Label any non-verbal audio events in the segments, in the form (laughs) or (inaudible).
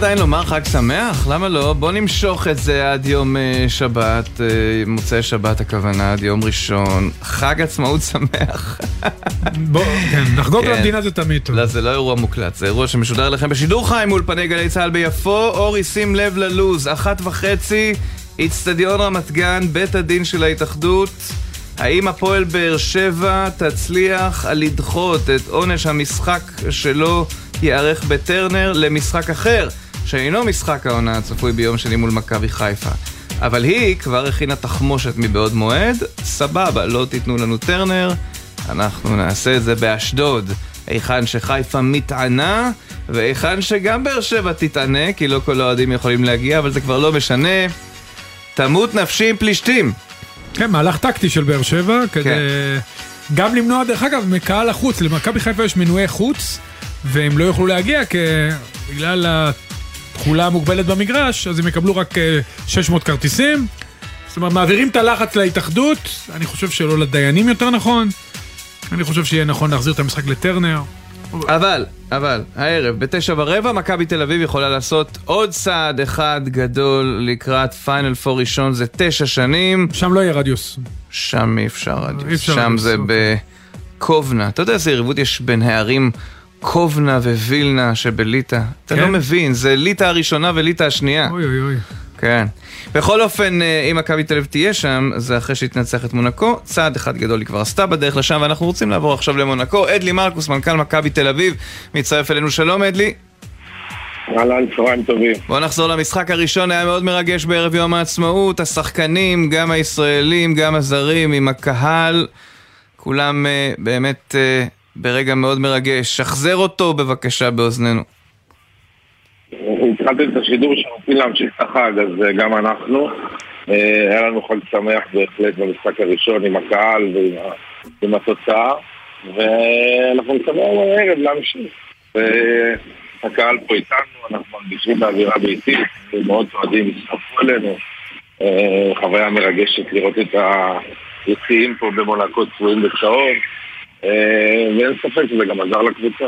עדיין לומר חג שמח? למה לא? בוא נמשוך את זה עד יום אה, שבת, אה, מוצאי שבת הכוונה, עד יום ראשון. חג עצמאות שמח. (laughs) בוא, כן, לחגוג כן. למדינה זה תמיד טוב. לא, זה לא אירוע מוקלט, זה אירוע שמשודר לכם בשידור חי מאולפני גלי צה"ל ביפו. אורי, שים לב ללוז, אחת וחצי, איצטדיון רמת גן, בית הדין של ההתאחדות. האם הפועל באר שבע תצליח לדחות את עונש המשחק שלו ייערך בטרנר למשחק אחר, שאינו משחק העונה הצפוי ביום שני מול מכבי חיפה. אבל היא כבר הכינה תחמושת מבעוד מועד, סבבה, לא תיתנו לנו טרנר, אנחנו נעשה את זה באשדוד, היכן שחיפה מתענה, והיכן שגם באר שבע תתענה, כי לא כל האוהדים יכולים להגיע, אבל זה כבר לא משנה. תמות נפשי עם פלישתים. כן, מהלך טקטי של באר שבע, כדי כן. גם למנוע, דרך אגב, מקהל החוץ, למכבי חיפה יש מנועי חוץ, והם לא יוכלו להגיע, כי בגלל התכולה המוגבלת במגרש, אז הם יקבלו רק אה, 600 כרטיסים. זאת אומרת, מעבירים את הלחץ להתאחדות, אני חושב שלא לדיינים יותר נכון. אני חושב שיהיה נכון להחזיר את המשחק לטרנר. אבל, אבל, הערב, בתשע ורבע, מכבי תל אביב יכולה לעשות עוד צעד אחד גדול לקראת פיינל פור ראשון, זה תשע שנים, שם לא יהיה רדיוס. שם אי אפשר אי רדיוס, אפשר שם רדיוס, זה אוקיי. בקובנה. אתה יודע איזה יריבות יש בין הערים קובנה ווילנה שבליטא? אתה כן? לא מבין, זה ליטא הראשונה וליטא השנייה. אוי אוי אוי. כן. בכל אופן, אה, אם מכבי תל אביב תהיה שם, זה אחרי שהיא תנצח את מונקו. צעד אחד גדול היא כבר עשתה בדרך לשם, ואנחנו רוצים לעבור עכשיו למונקו. אדלי מרקוס, מנכ"ל מכבי תל אביב, מצטרף אלינו. שלום, אדלי. אהלן, צהריים טובים. בואו נחזור למשחק הראשון, היה מאוד מרגש בערב יום העצמאות. השחקנים, גם הישראלים, גם הזרים, עם הקהל, כולם אה, באמת אה, ברגע מאוד מרגש. שחזר אותו בבקשה באוזנינו. התחלתם את השידור שרוצים להמשיך את החג, אז אה, גם אנחנו. אה, היה לנו חג שמח בהחלט במשחק הראשון עם הקהל ועם התוצאה, ואנחנו נקווה הערב להמשיך. הקהל פה איתנו, אנחנו מרגישים באווירה ביתית, מאות אוהדים הצטרפו אלינו. אה, חוויה מרגשת לראות את היציעים פה במונקו צבועים בצהוב, אה, ואין ספק שזה גם עזר לקבוצה.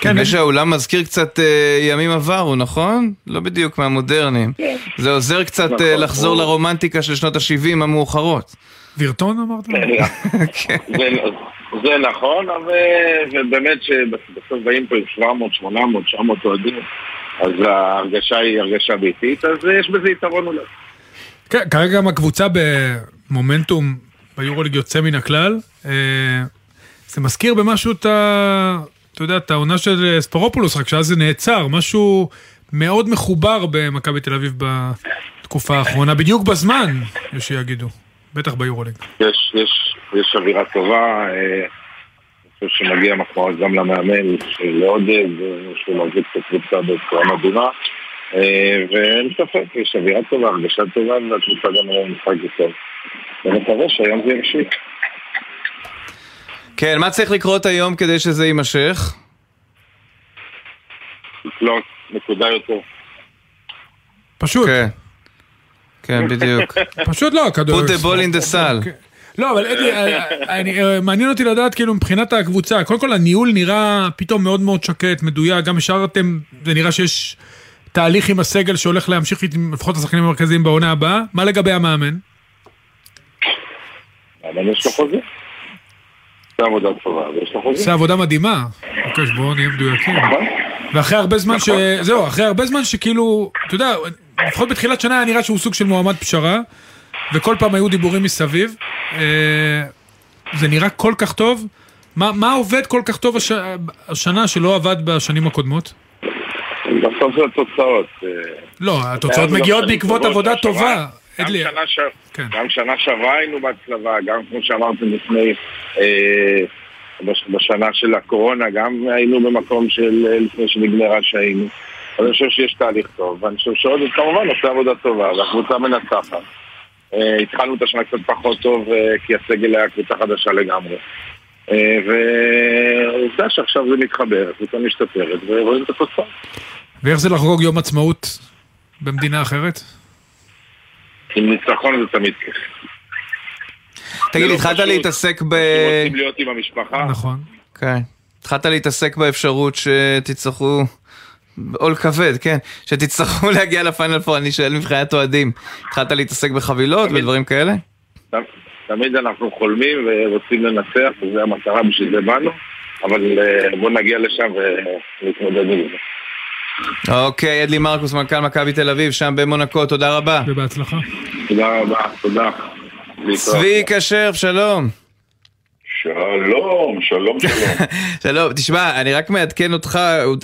כן, נדמה שהאולם מזכיר קצת אה, ימים עברו, נכון? לא בדיוק מהמודרניים. זה עוזר קצת נכון, אה, לחזור הוא- לרומנטיקה של שנות ה-70 המאוחרות. וירטון אמרת? כן. זה, זה נכון, אבל ובאמת שבסוף באים פה עם 700, 800, 900 אוהדים, אז ההרגשה היא הרגשה ביתית, אז יש בזה יתרון אולי. כן, כרגע גם הקבוצה במומנטום ביורוליג יוצא מן הכלל. אה, זה מזכיר במשהו את ה... אתה יודע, את העונה של ספורופולוס, רק שאז זה נעצר, משהו מאוד מחובר במכבי תל אביב בתקופה האחרונה, בדיוק בזמן, יש שיגידו, בטח ביורוליג. יש, יש, יש אווירה טובה, אה, אני חושב שמגיע מחמאות גם למאמן, לעודד, אה, שהוא מרגיש את הקבוצה בצורה מדהימה, ואין ספק, יש אווירה טובה, הרגשה טובה, והקבוצה גם היום משחק טוב. ונקווה שהיום זה ימשיך. כן, מה צריך לקרות היום כדי שזה יימשך? לקלוט נקודה יותר. פשוט, כן. כן, בדיוק. (laughs) פשוט לא, הכדור... put the ball in the. כן. לא, אבל אדלי, אה, אני- אה, מעניין אותי לדעת כאילו מבחינת הקבוצה, קודם כל הניהול נראה פתאום מאוד מאוד שקט, מדויק, גם השארתם, זה נראה שיש תהליך עם הסגל שהולך להמשיך עם לפחות השחקנים המרכזיים בעונה הבאה, מה לגבי המאמן? אבל יש לו חוזה. זה עבודה טובה, ויש לו חוזה. עושה עבודה מדהימה. אוקיי, אז בואו נהיה מדויקים. נכון? ואחרי הרבה זמן ש... זהו, אחרי הרבה זמן שכאילו, אתה יודע, לפחות בתחילת שנה היה נראה שהוא סוג של מועמד פשרה, וכל פעם היו דיבורים מסביב. אה, זה נראה כל כך טוב. מה, מה עובד כל כך טוב הש... השנה שלא עבד בשנים הקודמות? בסוף זה התוצאות. אה, לא, התוצאות גם מגיעות בעקבות עבודה טובה. גם שנה ש- כן. גם שנה שעברה היינו בהצלבה, גם כמו שאמרתם לפני, אה, בש- בשנה של הקורונה, גם היינו במקום של אה, לפני שנגמרה שהיינו. אז אני חושב שיש תהליך טוב, ואני חושב שעוד כמובן עושה עבודה טובה, והקבוצה מנצחת. אה, התחלנו את השנה קצת פחות טוב, אה, כי הסגל היה קבוצה חדשה לגמרי. אה, ועובדה שעכשיו זה מתחבר, הקבוצה משתפרת, ורואים את התוצאה. ואיך זה לחגוג יום עצמאות במדינה אחרת? עם ניצחון זה תמיד כיף. תגיד, לא התחלת. להתעסק ב... רוצים להיות עם המשפחה. נכון. כן. התחלת להתעסק באפשרות שתצטרכו עול כבד, כן. שתצטרכו (laughs) להגיע לפיינל פור, אני שואל מבחינת אוהדים. התחלת להתעסק בחבילות ודברים כאלה? תמיד אנחנו חולמים ורוצים לנצח, וזו המטרה, בשביל זה באנו, אבל אה, בואו נגיע לשם ונתמודד עם זה. אוקיי, אדלי מרקוס, מנכ"ל מכבי תל אביב, שם במונקו, תודה רבה. ובהצלחה. תודה רבה, תודה. צבי כשר, שלום. שלום, שלום, שלום. (laughs) שלום, תשמע, אני רק מעדכן אותך,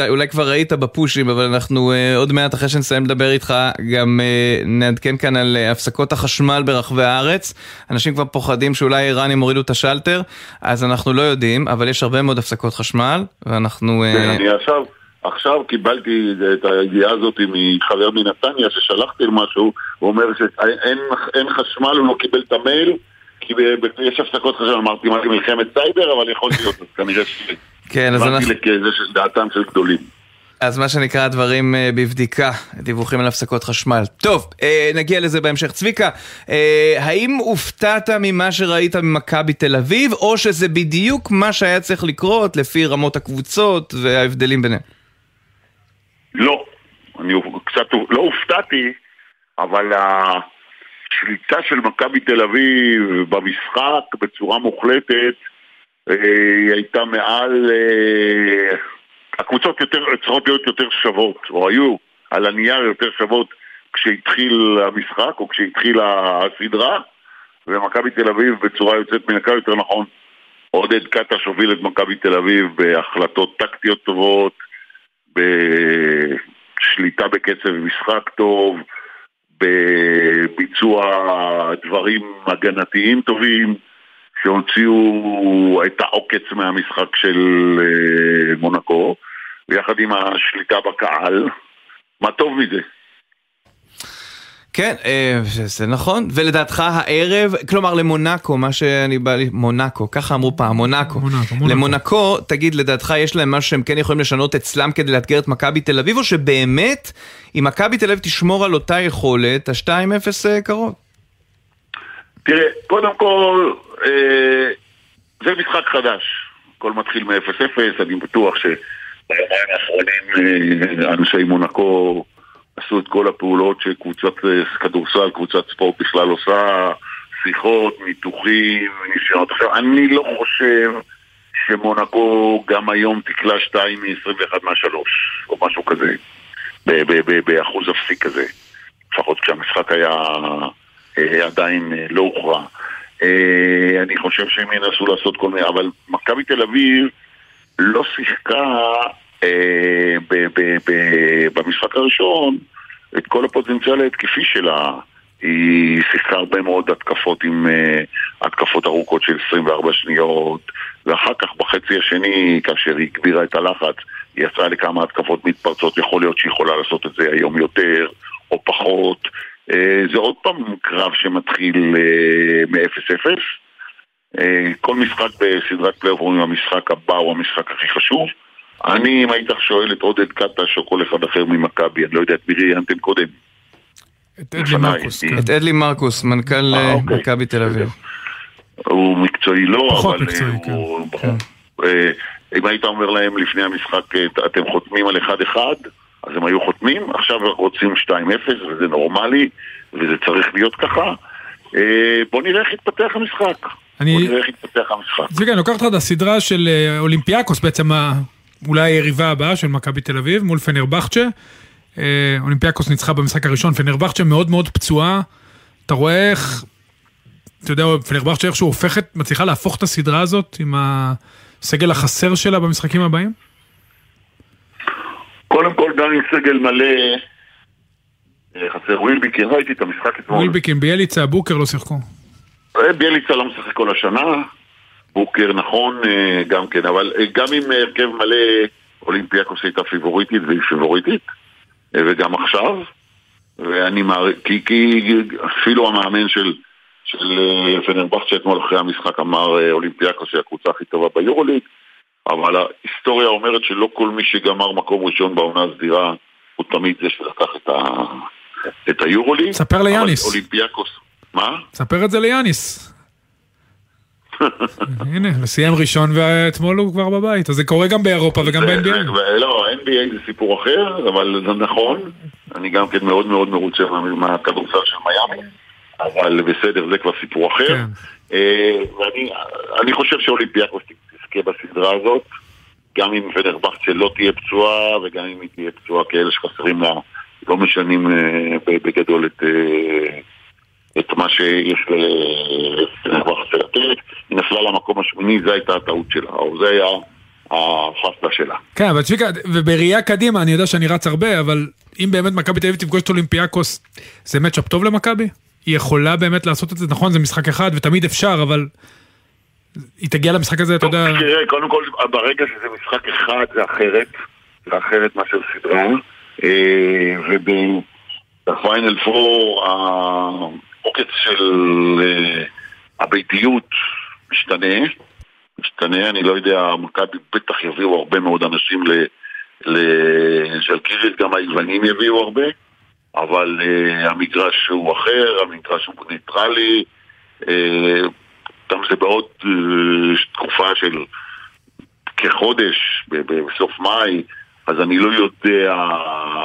אולי כבר ראית בפושים, אבל אנחנו uh, עוד מעט אחרי שנסיים לדבר איתך, גם uh, נעדכן כאן על uh, הפסקות החשמל ברחבי הארץ. אנשים כבר פוחדים שאולי האיראנים הורידו את השלטר, אז אנחנו לא יודעים, אבל יש הרבה מאוד הפסקות חשמל, ואנחנו... כן, אני עכשיו... עכשיו קיבלתי את הידיעה הזאת מחבר מנתניה ששלחתי משהו, הוא אומר שאין חשמל, הוא לא קיבל את המייל כי יש הפסקות חשמל, אמרתי מה זה מלחמת סייבר, אבל יכול להיות, אז כנראה ש... כן, אז אנחנו... זה של דעתם של גדולים. אז מה שנקרא הדברים uh, בבדיקה, דיווחים על הפסקות חשמל. טוב, uh, נגיע לזה בהמשך. צביקה, uh, האם הופתעת ממה שראית ממכבי תל אביב, או שזה בדיוק מה שהיה צריך לקרות לפי רמות הקבוצות וההבדלים ביניהם? לא, אני קצת לא הופתעתי, אבל השליטה של מכבי תל אביב במשחק בצורה מוחלטת אה, היא הייתה מעל... אה, הקבוצות יותר, צריכות להיות יותר שוות, או היו על הנייר יותר שוות כשהתחיל המשחק או כשהתחילה הסדרה ומכבי תל אביב בצורה יוצאת מן הקו יותר נכון עודד קטש הוביל את מכבי תל אביב בהחלטות טקטיות טובות, בשליטה בקצב משחק טוב, בביצוע דברים הגנתיים טובים שהוציאו את העוקץ מהמשחק של אה, מונקו ויחד עם השליטה בקהל, מה טוב מזה? כן, אה, זה נכון, ולדעתך הערב, כלומר למונקו, מה שאני בא לי, מונקו, ככה אמרו פעם, מונקו. מונקו, מונקו. למונקו, תגיד, לדעתך יש להם משהו שהם כן יכולים לשנות אצלם כדי לאתגר את מכבי תל אביב, או שבאמת, אם מכבי תל אביב תשמור על אותה יכולת, ה-2-0 אה, קרוב? תראה, קודם כל, אה, זה משחק חדש. הכל מתחיל מ-0-0, אני בטוח שביומיים האחרונים אה, אנשי מונקו... עשו את כל הפעולות שקבוצת אה, כדורסל, קבוצת ספורט בכלל עושה, שיחות, ניתוחים, ניסיונות. עכשיו, אני לא חושב שמונקו גם היום תקלע 2 מ-21 מה-3, או משהו כזה, באחוז אפסי כזה. לפחות כשהמשחק היה אה, עדיין אה, לא הוכרע. אני חושב שהם ינסו לעשות כל מיני, אבל מכבי תל אביב לא שיחקה במשחק הראשון את כל הפוטנציאל ההתקפי שלה. היא שיחקה הרבה מאוד התקפות עם uh, התקפות ארוכות של 24 שניות ואחר כך בחצי השני, כאשר היא הגבירה את הלחץ, היא יצאה לכמה התקפות מתפרצות, יכול להיות שהיא יכולה לעשות את זה היום יותר או פחות. Uh, זה עוד פעם קרב שמתחיל uh, מ-0-0. Uh, כל משחק בסדרת פלייאוף אומרים המשחק הבא הוא המשחק הכי חשוב. אני, אם היית שואל את עודד קטש או כל אחד אחר ממכבי, אני לא יודע את מי ראיינתם קודם. את אדלי מרקוס, כן. את אדלי מרקוס, מנכ"ל אה, אוקיי. מכבי תל אביב. הוא מקצועי לא, פחות מקצועי, כן. כן. אה, אם היית אומר להם לפני המשחק, אתם חותמים על 1-1, אז הם היו חותמים, עכשיו רוצים 2-0, וזה נורמלי, וזה צריך להיות ככה. אה, בוא נראה איך יתפתח המשחק. אני... בוא נראה איך יתפתח המשחק. זה כן, לוקח אותך את הסדרה של אולימפיאקוס, בעצם אולי היריבה הבאה של מכבי תל אביב מול פנרבכצ'ה. אה, אולימפיאקוס ניצחה במשחק הראשון, פנרבכצ'ה מאוד מאוד פצועה. אתה רואה איך, אתה יודע, פנרבכצ'ה איכשהו הופכת, מצליחה להפוך את הסדרה הזאת עם הסגל החסר שלה במשחקים הבאים? קודם כל גם עם סגל מלא אה, חסר ווילביקין, ראיתי את המשחק אתמול. ווילביקין, ביילצה, בוקר לא שיחקו. אה, ביילצה לא משחק כל השנה, בוקר נכון אה, גם כן, אבל אה, גם עם הרכב מלא אולימפיאקוס הייתה פיבוריטית והיא פיבוריטית, אה, וגם עכשיו, ואני מעריך, כי, כי אפילו המאמן של, של פנרבכט שאתמול אחרי המשחק אמר אולימפיאקוס היא הקבוצה הכי טובה ביורוליג, אבל ההיסטוריה אומרת שלא כל מי שגמר מקום ראשון בעונה הסדירה הוא תמיד זה שלקח את, ה, את היורוליג. ספר ליאניס. אולימפיאקוס, מה? ספר את זה ליאניס. הנה, וסיים ראשון ואתמול הוא כבר בבית, אז זה קורה גם באירופה וגם ב-NBA. לא, NBA זה סיפור אחר, אבל זה נכון. אני גם כן מאוד מאוד מרוצה מהכדורסל של מיאמי, אבל בסדר, זה כבר סיפור אחר. כן. אה, ואני חושב שאולימפיאקוס תזכה בסדרה הזאת, גם אם פנרבכצ'ה לא תהיה פצועה, וגם אם היא תהיה פצועה כאלה שחסרים לה, לא משנים אה, בגדול את... את מה שיש לפנרבכצ'ה לתת, היא נפלה למקום השמיני, זו הייתה הטעות שלה, או זה היה הפסטה שלה. כן, אבל צביקה, ובראייה קדימה, אני יודע שאני רץ הרבה, אבל אם באמת מכבי תל אביב תפגוש את אולימפיאקוס, זה מצ'אפ טוב למכבי? היא יכולה באמת לעשות את זה, נכון, זה משחק אחד ותמיד אפשר, אבל היא תגיע למשחק הזה, אתה יודע... תראה, קודם כל, ברגע שזה משחק אחד זה אחרת, זה אחרת מאשר סדרה, אה, ובפיינל פור העוקץ של אה, הביתיות משתנה, משתנה, אני לא יודע, מכבי בטח יביאו הרבה מאוד אנשים לז'לגיריס, גם היוונים יביאו הרבה, אבל uh, המגרש הוא אחר, המגרש הוא ניטרלי, uh, גם זה בעוד uh, תקופה של כחודש, בסוף מאי, אז אני לא יודע,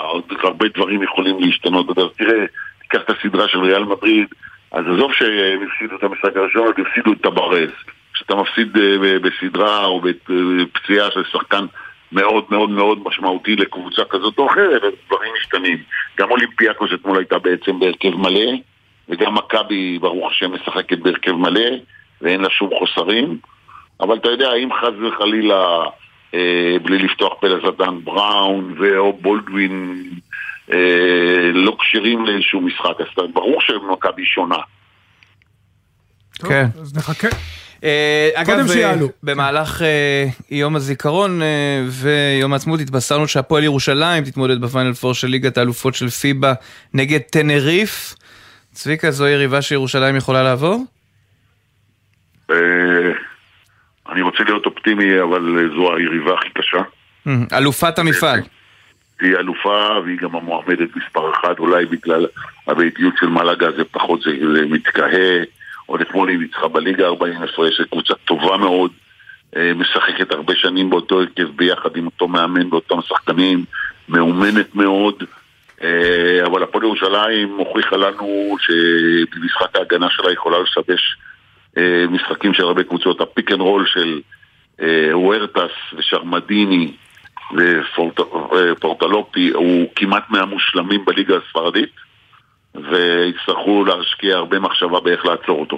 עוד הרבה דברים יכולים להשתנות. אז תראה, תיקח את הסדרה של ריאל מדריד, אז עזוב שהם הפסידו את המשחק הראשון, הם הפסידו את הברז. כשאתה מפסיד בסדרה או בפציעה של שחקן מאוד מאוד מאוד משמעותי לקבוצה כזאת או אחרת, דברים משתנים. גם אולימפיאקוס אתמול הייתה בעצם בהרכב מלא, וגם מכבי, ברוך השם, משחקת בהרכב מלא, ואין לה שום חוסרים. אבל אתה יודע, אם חס וחלילה, אה, בלי לפתוח פה לזדן בראון ואו בולדווין אה, לא כשירים לאיזשהו משחק, אז ברור שמכבי שונה. כן. אז נחכה. אה, אגב, אה, במהלך אה, יום הזיכרון ויום העצמאות התבשרנו שהפועל ירושלים תתמודד בפיינל פור של ליגת האלופות של פיבה נגד טנריף. צביקה, זו יריבה שירושלים יכולה לעבור? אני רוצה להיות אופטימי, אבל זו היריבה הכי קשה. אלופת המפעל. היא אלופה והיא גם המועמדת מספר אחת, אולי בגלל הביתיות של מלאגה זה פחות זה מתקהה. עוד אתמול היא ניצחה בליגה 40 הפרש, קבוצה טובה מאוד, אה, משחקת הרבה שנים באותו הרכב ביחד עם אותו מאמן באותם שחקנים, מאומנת מאוד, אה, אבל הפועל ירושלים הוכיחה לנו שבמשחק ההגנה שלה יכולה לשבש אה, משחקים של הרבה קבוצות, ה pick and roll של וורטס ושרמדיני ופורטלופי הוא כמעט מהמושלמים בליגה הספרדית ויצטרכו להשקיע הרבה מחשבה באיך לעצור אותו.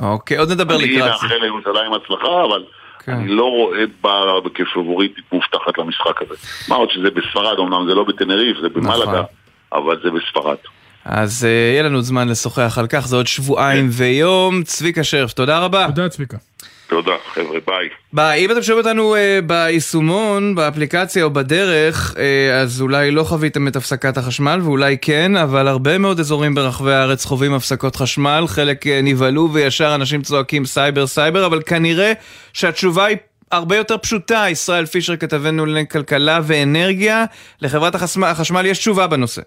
אוקיי, עוד נדבר לקראת זה. אני מאחל לירושלים הצלחה, אבל כן. אני לא רואה בה כפבוריטית מובטחת למשחק הזה. מה עוד שזה בספרד, אמנם זה לא בטנריף, זה במלאגה, נכון. אבל זה בספרד. אז uh, יהיה לנו זמן לשוחח על כך, זה עוד שבועיים כן. ויום. צביקה שרף, תודה רבה. תודה צביקה. תודה, חבר'ה, ביי. ביי. אם אתם שומעים אותנו אה, ביישומון, באפליקציה או בדרך, אה, אז אולי לא חוויתם את הפסקת החשמל, ואולי כן, אבל הרבה מאוד אזורים ברחבי הארץ חווים הפסקות חשמל, חלק אה, נבהלו וישר אנשים צועקים סייבר סייבר, אבל כנראה שהתשובה היא... הרבה יותר פשוטה, ישראל פישר כתבנו לענייני כלכלה ואנרגיה, לחברת החשמל יש תשובה בנושא.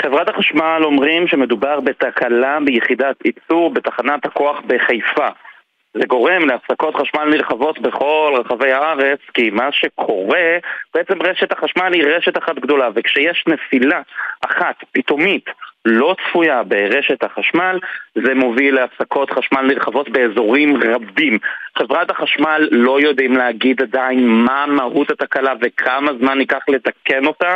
חברת החשמל אומרים שמדובר בתקלה ביחידת ייצור בתחנת הכוח בחיפה. זה גורם להפסקות חשמל נרחבות בכל רחבי הארץ, כי מה שקורה, בעצם רשת החשמל היא רשת אחת גדולה, וכשיש נפילה אחת פתאומית לא צפויה ברשת החשמל, זה מוביל להפסקות חשמל נרחבות באזורים רבים. חברת החשמל לא יודעים להגיד עדיין מה מהות התקלה וכמה זמן ייקח לתקן אותה,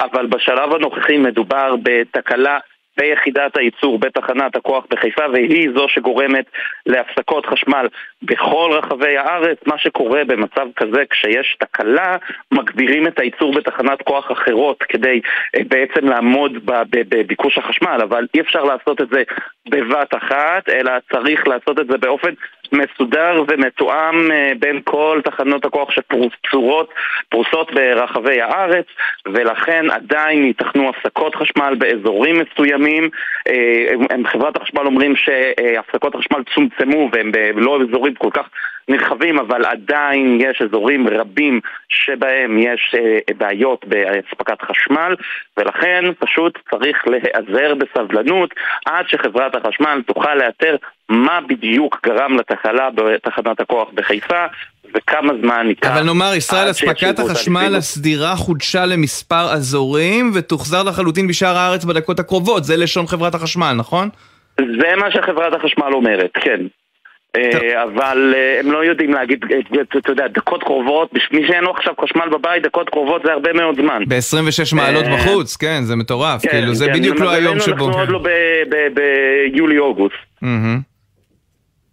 אבל בשלב הנוכחי מדובר בתקלה ביחידת הייצור בתחנת הכוח בחיפה והיא זו שגורמת להפסקות חשמל בכל רחבי הארץ. מה שקורה במצב כזה כשיש תקלה, מגבירים את הייצור בתחנת כוח אחרות כדי אה, בעצם לעמוד בביקוש החשמל, אבל אי אפשר לעשות את זה בבת אחת, אלא צריך לעשות את זה באופן מסודר ומתואם אה, בין כל תחנות הכוח שפרוסות פרוסות ברחבי הארץ ולכן עדיין ייתכנו הפסקות חשמל באזורים מסוימים. אה, חברת החשמל אומרים שהפסקות החשמל צומצמו והם לא אזורים כל כך נרחבים, אבל עדיין יש אזורים רבים שבהם יש אה, בעיות באספקת חשמל, ולכן פשוט צריך להיעזר בסבלנות עד שחברת החשמל תוכל לאתר מה בדיוק גרם לתקלה בתחנת הכוח בחיפה, וכמה זמן ייקח. אבל נאמר, ישראל, אספקת החשמל הסדירה חודשה למספר אזורים ותוחזר לחלוטין בשאר הארץ בדקות הקרובות, זה לשון חברת החשמל, נכון? זה מה שחברת החשמל אומרת, כן. אה, אבל אה, הם לא יודעים להגיד, אה, אתה יודע, דקות קרובות, מי שאין לו עכשיו חשמל בבית, דקות קרובות זה הרבה מאוד זמן. ב-26 מעלות בחוץ, כן, זה מטורף, כן, כאילו, זה כן, בדיוק לא היום שבו. אנחנו עוד לא ביולי-אוגוסט.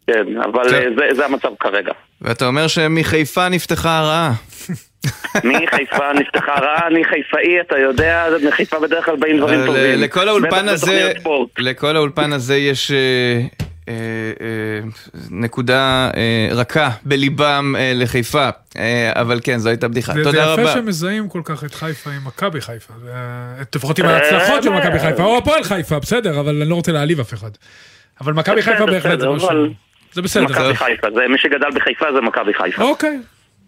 כן, אבל זה המצב כרגע. ואתה אומר שמחיפה נפתחה הרעה. (laughs) מחיפה נפתחה רעה, אני חיפאי, אתה יודע, מחיפה בדרך כלל באים דברים טובים. לכל האולפן הזה, לכל האולפן הזה יש נקודה אה, רכה בליבם לחיפה, אבל כן, זו הייתה בדיחה. תודה רבה. זה יפה שמזהים כל כך את חיפה עם מכבי חיפה, לפחות עם ההצלחות של מכבי חיפה, או הפועל חיפה, בסדר, אבל אני לא רוצה להעליב אף אחד. אבל מכבי חיפה בהחלט זה משהו. זה בסדר. מכבי חיפה, מי שגדל בחיפה זה מכבי חיפה. אוקיי.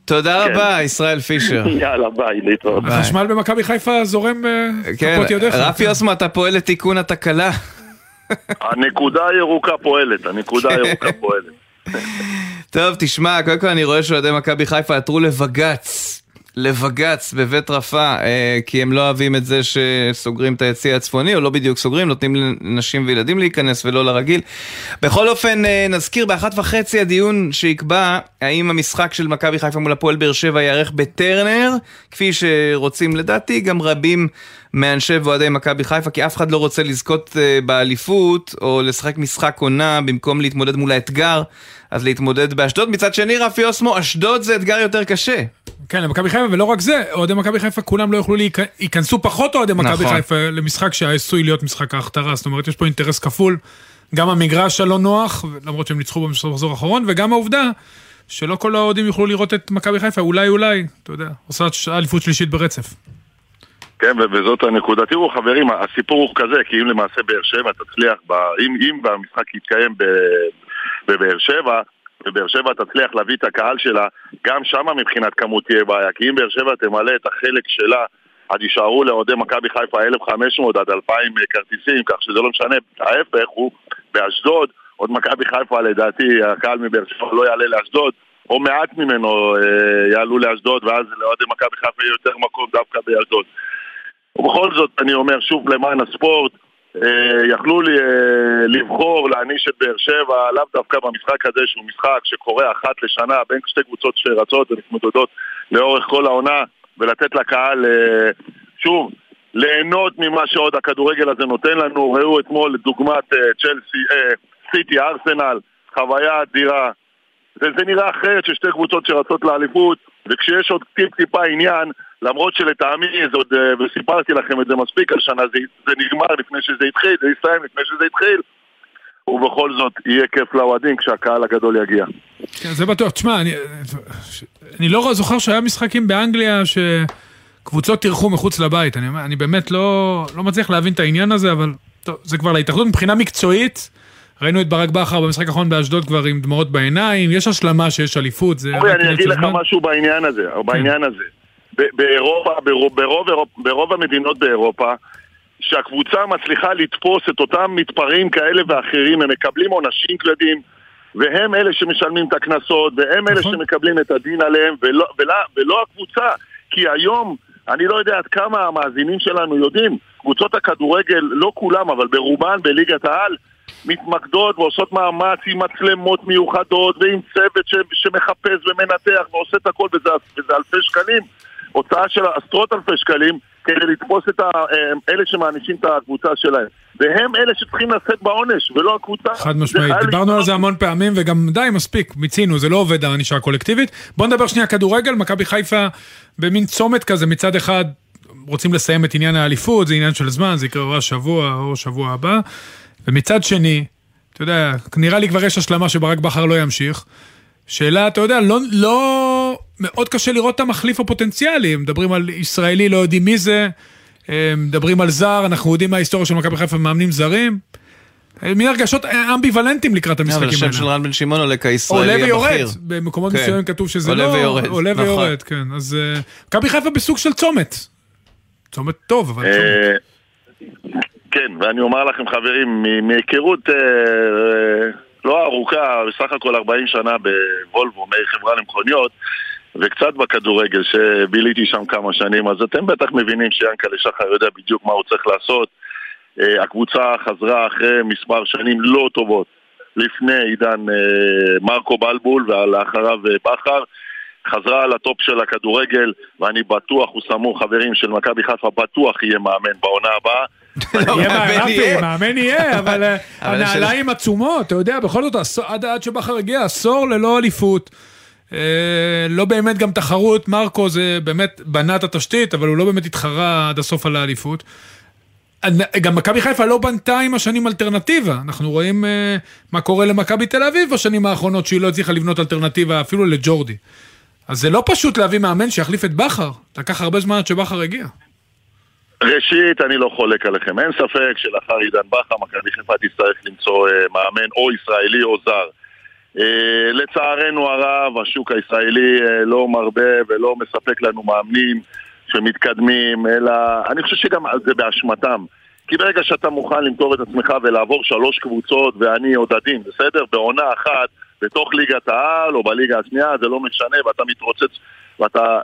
תודה כן. רבה, ישראל פישר. (laughs) יאללה, ביי, להתראות. החשמל במכבי חיפה זורם בכפות ידיך. רפי אוסמה, אתה פועל לתיקון התקלה. הנקודה הירוקה פועלת, הנקודה הירוקה פועלת. טוב, תשמע, קודם כל אני רואה שאוהדי מכבי חיפה עתרו לבג"ץ. לבג"ץ בבית רפה, אה, כי הם לא אוהבים את זה שסוגרים את היציא הצפוני, או לא בדיוק סוגרים, נותנים לנשים וילדים להיכנס ולא לרגיל. בכל אופן, אה, נזכיר באחת וחצי הדיון שיקבע האם המשחק של מכבי חיפה מול הפועל באר שבע ייערך בטרנר, כפי שרוצים לדעתי גם רבים מאנשי ואוהדי מכבי חיפה, כי אף אחד לא רוצה לזכות אה, באליפות, או לשחק משחק עונה במקום להתמודד מול האתגר, אז להתמודד באשדוד. מצד שני, רפי אוסמו, אשדוד זה אתגר יותר קשה. כן, למכבי חיפה, ולא רק זה, אוהדי מכבי חיפה כולם לא יוכלו להיכנסו פחות אוהדי מכבי נכון. חיפה למשחק שעשוי להיות משחק ההכתרה, זאת אומרת, יש פה אינטרס כפול, גם המגרש הלא נוח, למרות שהם ניצחו במחזור האחרון, וגם העובדה שלא כל האוהדים יוכלו לראות את מכבי חיפה, אולי אולי, אתה יודע, עושה אליפות שלישית ברצף. כן, וזאת הנקודה. תראו חברים, הסיפור הוא כזה, כי אם למעשה באר שבע תצליח, ב... אם, אם המשחק יתקיים בבאר שבע, ובאר שבע תצליח להביא את הקהל שלה, גם שמה מבחינת כמות תהיה בעיה. כי אם באר שבע תמלא את החלק שלה, אז יישארו לאוהדי מכבי חיפה 1,500 עד 2,000 כרטיסים, כך שזה לא משנה, ההפך הוא באשדוד, עוד מכבי חיפה לדעתי, הקהל מבאר שבע לא יעלה לאשדוד, או מעט ממנו אה, יעלו לאשדוד, ואז לאוהדי מכבי חיפה יהיה יותר מקום דווקא באשדוד. ובכל זאת, אני אומר שוב למען הספורט, אה, יכלו לי, אה, לבחור להעניש את באר שבע, לאו דווקא במשחק הזה שהוא משחק שקורה אחת לשנה בין שתי קבוצות שרצות ומתמודדות לאורך כל העונה ולתת לקהל, אה, שוב, ליהנות ממה שעוד הכדורגל הזה נותן לנו. ראו אתמול דוגמת צ'לסי, סיטי, ארסנל, חוויה אדירה. זה, זה נראה אחרת ששתי קבוצות שרצות לאליפות וכשיש עוד טיפ טיפה עניין למרות שלטעמי עוד, אה, וסיפרתי לכם את זה מספיק השנה, זה, זה נגמר לפני שזה התחיל, זה יסתיים לפני שזה התחיל, ובכל זאת יהיה כיף לאוהדים כשהקהל הגדול יגיע. כן, זה בטוח. תשמע, אני, אני לא זוכר שהיה משחקים באנגליה שקבוצות אירחו מחוץ לבית. אני, אני באמת לא, לא מצליח להבין את העניין הזה, אבל טוב, זה כבר להתאחדות מבחינה מקצועית. ראינו את ברק בכר במשחק האחרון באשדוד כבר עם דמעות בעיניים, יש השלמה שיש אליפות, זה... אורי, אני אגיד לך משהו בעניין הזה, או בעניין הזה. באירופה, ברוב, ברוב, ברוב המדינות באירופה, שהקבוצה מצליחה לתפוס את אותם מתפרעים כאלה ואחרים, הם מקבלים עונשים כבדים, והם אלה שמשלמים את הקנסות, והם אלה נכון. שמקבלים את הדין עליהם, ולא, ולא, ולא הקבוצה. כי היום, אני לא יודע עד כמה המאזינים שלנו יודעים, קבוצות הכדורגל, לא כולם, אבל ברובן בליגת העל, מתמקדות ועושות מאמץ עם מצלמות מיוחדות ועם צוות ש, שמחפש ומנתח ועושה את הכל וזה, וזה אלפי שקלים הוצאה של עשרות אלפי שקלים כדי לתפוס את אה, אלה שמענישים את הקבוצה שלהם. והם אלה שצריכים לשאת בעונש, ולא הקבוצה. חד משמעית, דיברנו על זה המון פעמים, וגם די, מספיק, מיצינו, זה לא עובד הענישה הקולקטיבית. בוא נדבר שנייה כדורגל, מכבי חיפה במין צומת כזה, מצד אחד רוצים לסיים את עניין האליפות, זה עניין של זמן, זה יקרה או השבוע או שבוע הבא. ומצד שני, אתה יודע, נראה לי כבר יש השלמה שברק בכר לא ימשיך. שאלה, אתה יודע, לא, לא מאוד קשה לראות את המחליף הפוטנציאלי, מדברים על ישראלי, לא יודעים מי זה, מדברים על זר, אנחנו יודעים מההיסטוריה של מכבי חיפה מאמנים זרים. מין הרגשות אמביוולנטים לקראת אבל המשחקים השם של האלה. רן בן שמעון עולה עולה כישראלי ויורד, הבכיר. במקומות כן. מסוימים כתוב שזה עולה לא... ויורד, עולה נכון. ויורד, כן. אז אה, מכבי חיפה בסוג של צומת. צומת טוב, אבל צומת. כן, ואני אומר לכם חברים, מהיכרות אה, אה, לא ארוכה, בסך הכל 40 שנה בוולבו, חברה למכוניות, וקצת בכדורגל, שביליתי שם כמה שנים, אז אתם בטח מבינים שיאנקלה שחר יודע בדיוק מה הוא צריך לעשות. אה, הקבוצה חזרה אחרי מספר שנים לא טובות, לפני עידן אה, מרקו בלבול ולאחריו אה, בכר. חזרה לטופ של הכדורגל, ואני בטוח, הוא סמוך, חברים של מכבי חיפה, בטוח יהיה מאמן בעונה הבאה. לא, יהיה מאמן יהיה. אבל אה, הנעליים עצומות, אתה יודע, בכל זאת, עד שבכר הגיע, עשור ללא אליפות. אה, לא באמת גם תחרות, מרקו זה באמת בנה את התשתית, אבל הוא לא באמת התחרה עד הסוף על האליפות. הנ- גם מכבי חיפה לא בנתה עם השנים אלטרנטיבה, אנחנו רואים אה, מה קורה למכבי תל אביב בשנים האחרונות, שהיא לא הצליחה לבנות אלטרנטיבה אפילו לג'ורדי. אז זה לא פשוט להביא מאמן שיחליף את בכר, לקח הרבה זמן עד שבכר הגיע. ראשית, אני לא חולק עליכם. אין ספק שלאחר עידן בכר, מכבי חיפה תצטרך למצוא אה, מאמן או ישראלי או זר. אה, לצערנו הרב, השוק הישראלי אה, לא מרבה ולא מספק לנו מאמנים שמתקדמים, אלא אני חושב שגם זה באשמתם. כי ברגע שאתה מוכן למכור את עצמך ולעבור שלוש קבוצות ואני עודדים, בסדר? בעונה אחת, בתוך ליגת העל או בליגה השנייה, זה לא משנה, ואתה מתרוצץ, ואתה...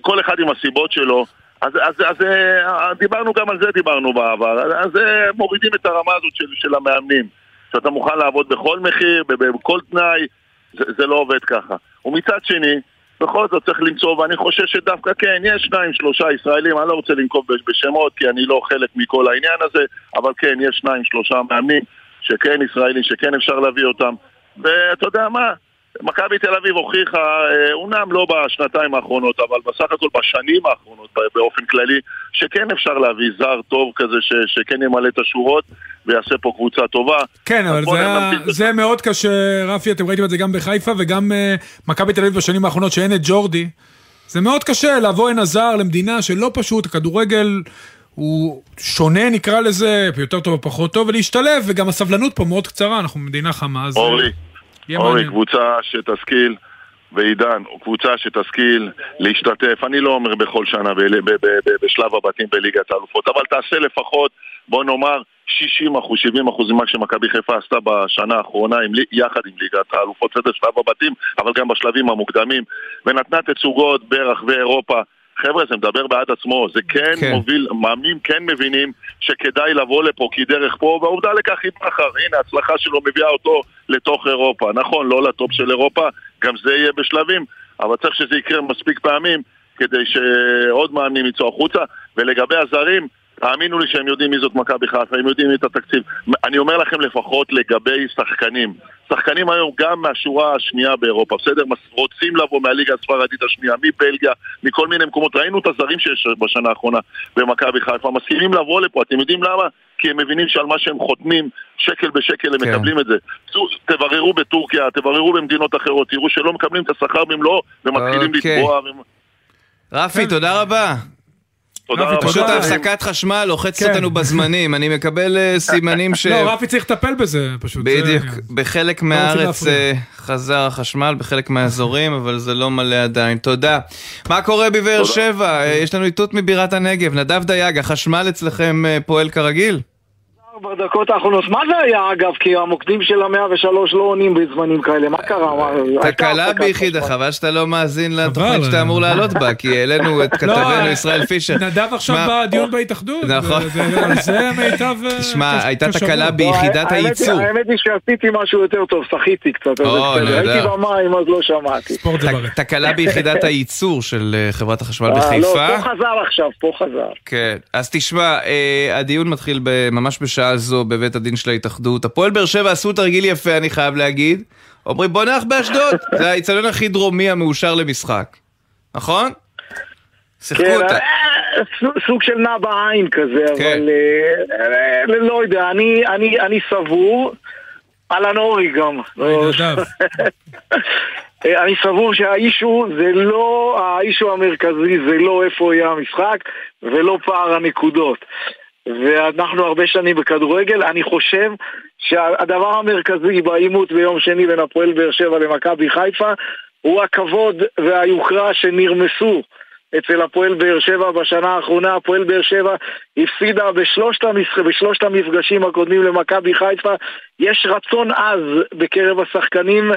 כל אחד עם הסיבות שלו. אז, אז, אז אה, דיברנו גם על זה, דיברנו בעבר. אז אה, מורידים את הרמה הזאת של, של המאמנים. שאתה מוכן לעבוד בכל מחיר, בכל תנאי, זה, זה לא עובד ככה. ומצד שני, בכל זאת צריך למצוא, ואני חושב שדווקא כן, יש שניים, שלושה ישראלים, אני לא רוצה לנקוב בש- בשמות, כי אני לא חלק מכל העניין הזה, אבל כן, יש שניים, שלושה מאמנים, שכן ישראלים, שכן אפשר להביא אותם. ואתה יודע מה? מכבי תל אביב הוכיחה, אה, אומנם לא בשנתיים האחרונות, אבל בסך הכל בשנים האחרונות באופן כללי, שכן אפשר להביא זר טוב כזה ש, שכן ימלא את השורות ויעשה פה קבוצה טובה. כן, אבל זה, היה, זה מאוד קשה, רפי, אתם ראיתם את זה גם בחיפה וגם uh, מכבי תל אביב בשנים האחרונות שאין את ג'ורדי. זה מאוד קשה לבוא הנה זר למדינה שלא פשוט, הכדורגל הוא שונה נקרא לזה, יותר טוב או פחות טוב, ולהשתלב, וגם הסבלנות פה מאוד קצרה, אנחנו מדינה חמה, אז... אה, אורלי, מעניין. קבוצה שתשכיל, ועידן, קבוצה שתשכיל להשתתף, אני לא אומר בכל שנה בשלב הבתים בליגת האלופות, אבל תעשה לפחות, בוא נאמר, 60 אחוז, 70 אחוז ממה שמכבי חיפה עשתה בשנה האחרונה עם, יחד עם ליגת האלופות, בסדר, שלב הבתים, אבל גם בשלבים המוקדמים, ונתנה תצוגות ברחבי אירופה. חבר'ה, זה מדבר בעד עצמו, זה כן, כן. מוביל, מאמנים כן מבינים שכדאי לבוא לפה, כי דרך פה, והעובדה לכך היא בכר, הנה, ההצלחה שלו מביאה אותו לתוך אירופה. נכון, לא לטופ של אירופה, גם זה יהיה בשלבים, אבל צריך שזה יקרה מספיק פעמים כדי שעוד מאמנים יצאו החוצה. ולגבי הזרים, תאמינו לי שהם יודעים מי זאת מכבי חיפה, הם יודעים את התקציב. אני אומר לכם לפחות לגבי שחקנים. שחקנים היום גם מהשורה השנייה באירופה, בסדר? רוצים לבוא מהליגה הספרדית השנייה, מבלגיה, מכל מיני מקומות. ראינו את הזרים שיש בשנה האחרונה במכבי חיפה, מסכימים לבוא לפה, אתם יודעים למה? כי הם מבינים שעל מה שהם חותמים, שקל בשקל הם כן. מקבלים את זה. תבררו בטורקיה, תבררו במדינות אחרות, תראו שלא מקבלים את השכר במלואו ומתחילים אוקיי. לתבוע. רפי, תודה רבה. תודה רפי, רבה. פשוט תודה. ההפסקת חשמל לוחצת כן. אותנו בזמנים, אני מקבל אה, (laughs) סימנים ש... לא, רפי צריך לטפל בזה פשוט. בדיוק. בחלק לא רוצים מהארץ. אה, חזר החשמל, בחלק מהאזורים, אבל זה לא מלא עדיין. תודה. מה קורה בבאר. שבע? אה, יש לנו איתות מבירת הנגב. נדב דייג, החשמל אצלכם פועל כרגיל? בדקות האחרונות. מה זה היה אגב? כי המוקדים של המאה ושלוש לא עונים בזמנים כאלה. מה קרה? הייתה תקלה ביחידה. חבל שאתה לא מאזין לתוכנית שאתה אה. אמור לעלות בה, כי העלינו את לא, כתבנו אה, ישראל פישר. נדב עכשיו בדיון בהתאחדות. נכון. זה- מיטב... אה, תשמע, הייתה. תקלה לא, ביחידת הייצור. האמת היא שעשיתי משהו יותר טוב, שחיתי קצת. הייתי במים אז לא שמעתי. ספורט זה בריא. ת- תקלה ביחידת הייצור של אה, חברת החשמל אה, לא, בחיפה. פה חזר עכשיו, פה חזר. כן, אז תשמע, אה, הדיון מתחיל ממש בשעה זו בבית הדין של ההתאחדות. הפועל באר שבע עשו תרגיל יפה, אני חייב להגיד. אומרים בוא נלך באשדוד, (laughs) זה האיצטדיון הכי דרומי המאושר למשחק. נכון? שיחקו כן, אותה. אה, סוג- של נע בעין כזה, כן. אבל אה, אה, לא יודע, אני- אני אני סבור, אהלן אורי גם. לא- (laughs) אני סבור שהאישו זה לא, האישו המרכזי זה לא איפה יהיה המשחק ולא פער הנקודות. ואנחנו הרבה שנים בכדורגל. אני חושב שהדבר המרכזי בעימות ביום שני בין הפועל באר שבע למכבי חיפה הוא הכבוד והיוקרה שנרמסו אצל הפועל באר שבע בשנה האחרונה. הפועל באר שבע הפסידה בשלושת, המשח... בשלושת המפגשים הקודמים למכבי חיפה. יש רצון עז בקרב השחקנים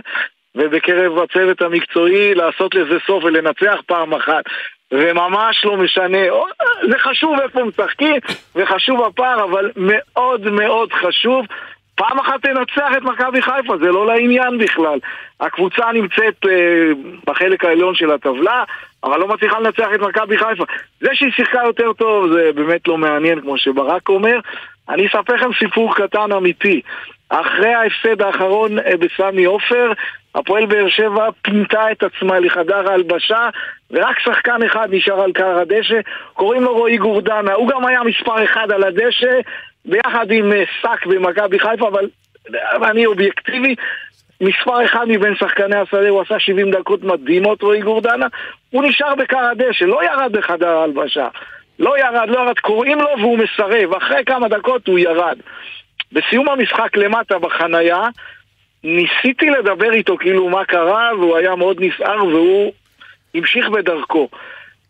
ובקרב הצוות המקצועי לעשות לזה סוף ולנצח פעם אחת. וממש לא משנה, זה חשוב איפה משחקים, וחשוב הפער, אבל מאוד מאוד חשוב פעם אחת תנצח את מכבי חיפה, זה לא לעניין בכלל. הקבוצה נמצאת אה, בחלק העליון של הטבלה, אבל לא מצליחה לנצח את מכבי חיפה. זה שהיא שיחקה יותר טוב זה באמת לא מעניין, כמו שברק אומר. אני אספר לכם סיפור קטן אמיתי. אחרי ההפסד האחרון אה, בסמי עופר, הפועל באר שבע פינתה את עצמה לחדר ההלבשה, ורק שחקן אחד נשאר על קר הדשא, קוראים לו רועי גורדנה. הוא גם היה מספר אחד על הדשא, ביחד עם אה, סאק במכבי חיפה, אבל אני אובייקטיבי. מספר אחד מבין שחקני השדה, הוא עשה 70 דקות מדהימות, רועי גורדנה. הוא נשאר בקר הדשא, לא ירד בחדר ההלבשה. לא ירד, לא ירד, קוראים לו והוא מסרב. אחרי כמה דקות הוא ירד. בסיום המשחק למטה בחנייה, ניסיתי לדבר איתו כאילו מה קרה, והוא היה מאוד נסער והוא המשיך בדרכו.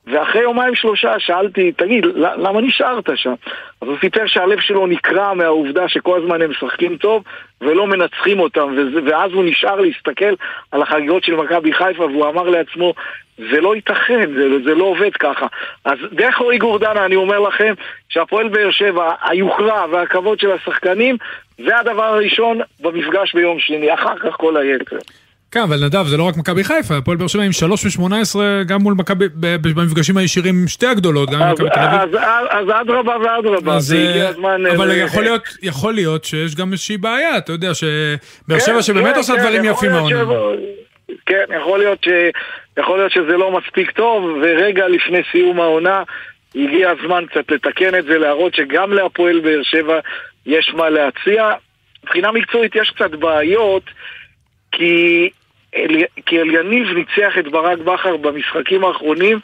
ואחרי יומיים שלושה שאלתי, תגיד, למה נשארת שם? אז הוא סיפר שהלב שלו נקרע מהעובדה שכל הזמן הם משחקים טוב ולא מנצחים אותם, וזה, ואז הוא נשאר להסתכל על החגיגות של מכבי חיפה, והוא אמר לעצמו, זה לא ייתכן, זה, זה לא עובד ככה. אז דרך רועי גורדנה אני אומר לכם שהפועל באר שבע, היוקרה והכבוד של השחקנים, זה הדבר הראשון במפגש ביום שני, אחר כך כל היתר. כן, אבל נדב, זה לא רק מכבי חיפה, הפועל באר שבע עם 3 ו-18 גם מול מכבי, במפגשים הישירים עם שתי הגדולות, גם עם מכבי תל אביב. אז אדרבה ואדרבה, והגיע אה, הזמן... אבל יכול להיות, יכול להיות שיש גם איזושהי בעיה, אתה יודע, שבאר שבע כן, שבאמת כן, עושה כן, דברים יפים מהעונה. כן, יכול להיות, ש... יכול להיות שזה לא מספיק טוב, ורגע לפני סיום העונה הגיע הזמן קצת לתקן את זה, להראות שגם להפועל באר שבע יש מה להציע. מבחינה מקצועית יש קצת בעיות, כי אל, כי אליניב ניצח את ברק בכר במשחקים האחרונים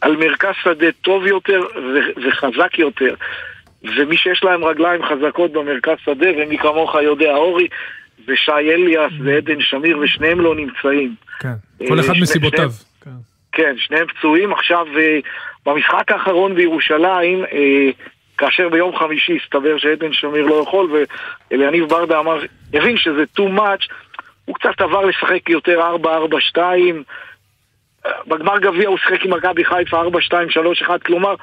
על מרכז שדה טוב יותר ו- וחזק יותר. ומי שיש להם רגליים חזקות במרכז שדה, ומי כמוך יודע, אורי, ושי אליאס ועדן שמיר, ושניהם לא נמצאים. כן, כל אחד מסיבותיו. כן. כן, שניהם פצועים. עכשיו, אה, במשחק האחרון בירושלים, אה, כאשר ביום חמישי הסתבר שעדן שמיר לא יכול, ואליניב ברדה אמר, הבין שזה too much, הוא קצת עבר לשחק יותר 4-4-2 בגמר גביע הוא שיחק עם מכבי חיפה 4-2-3-1 כלומר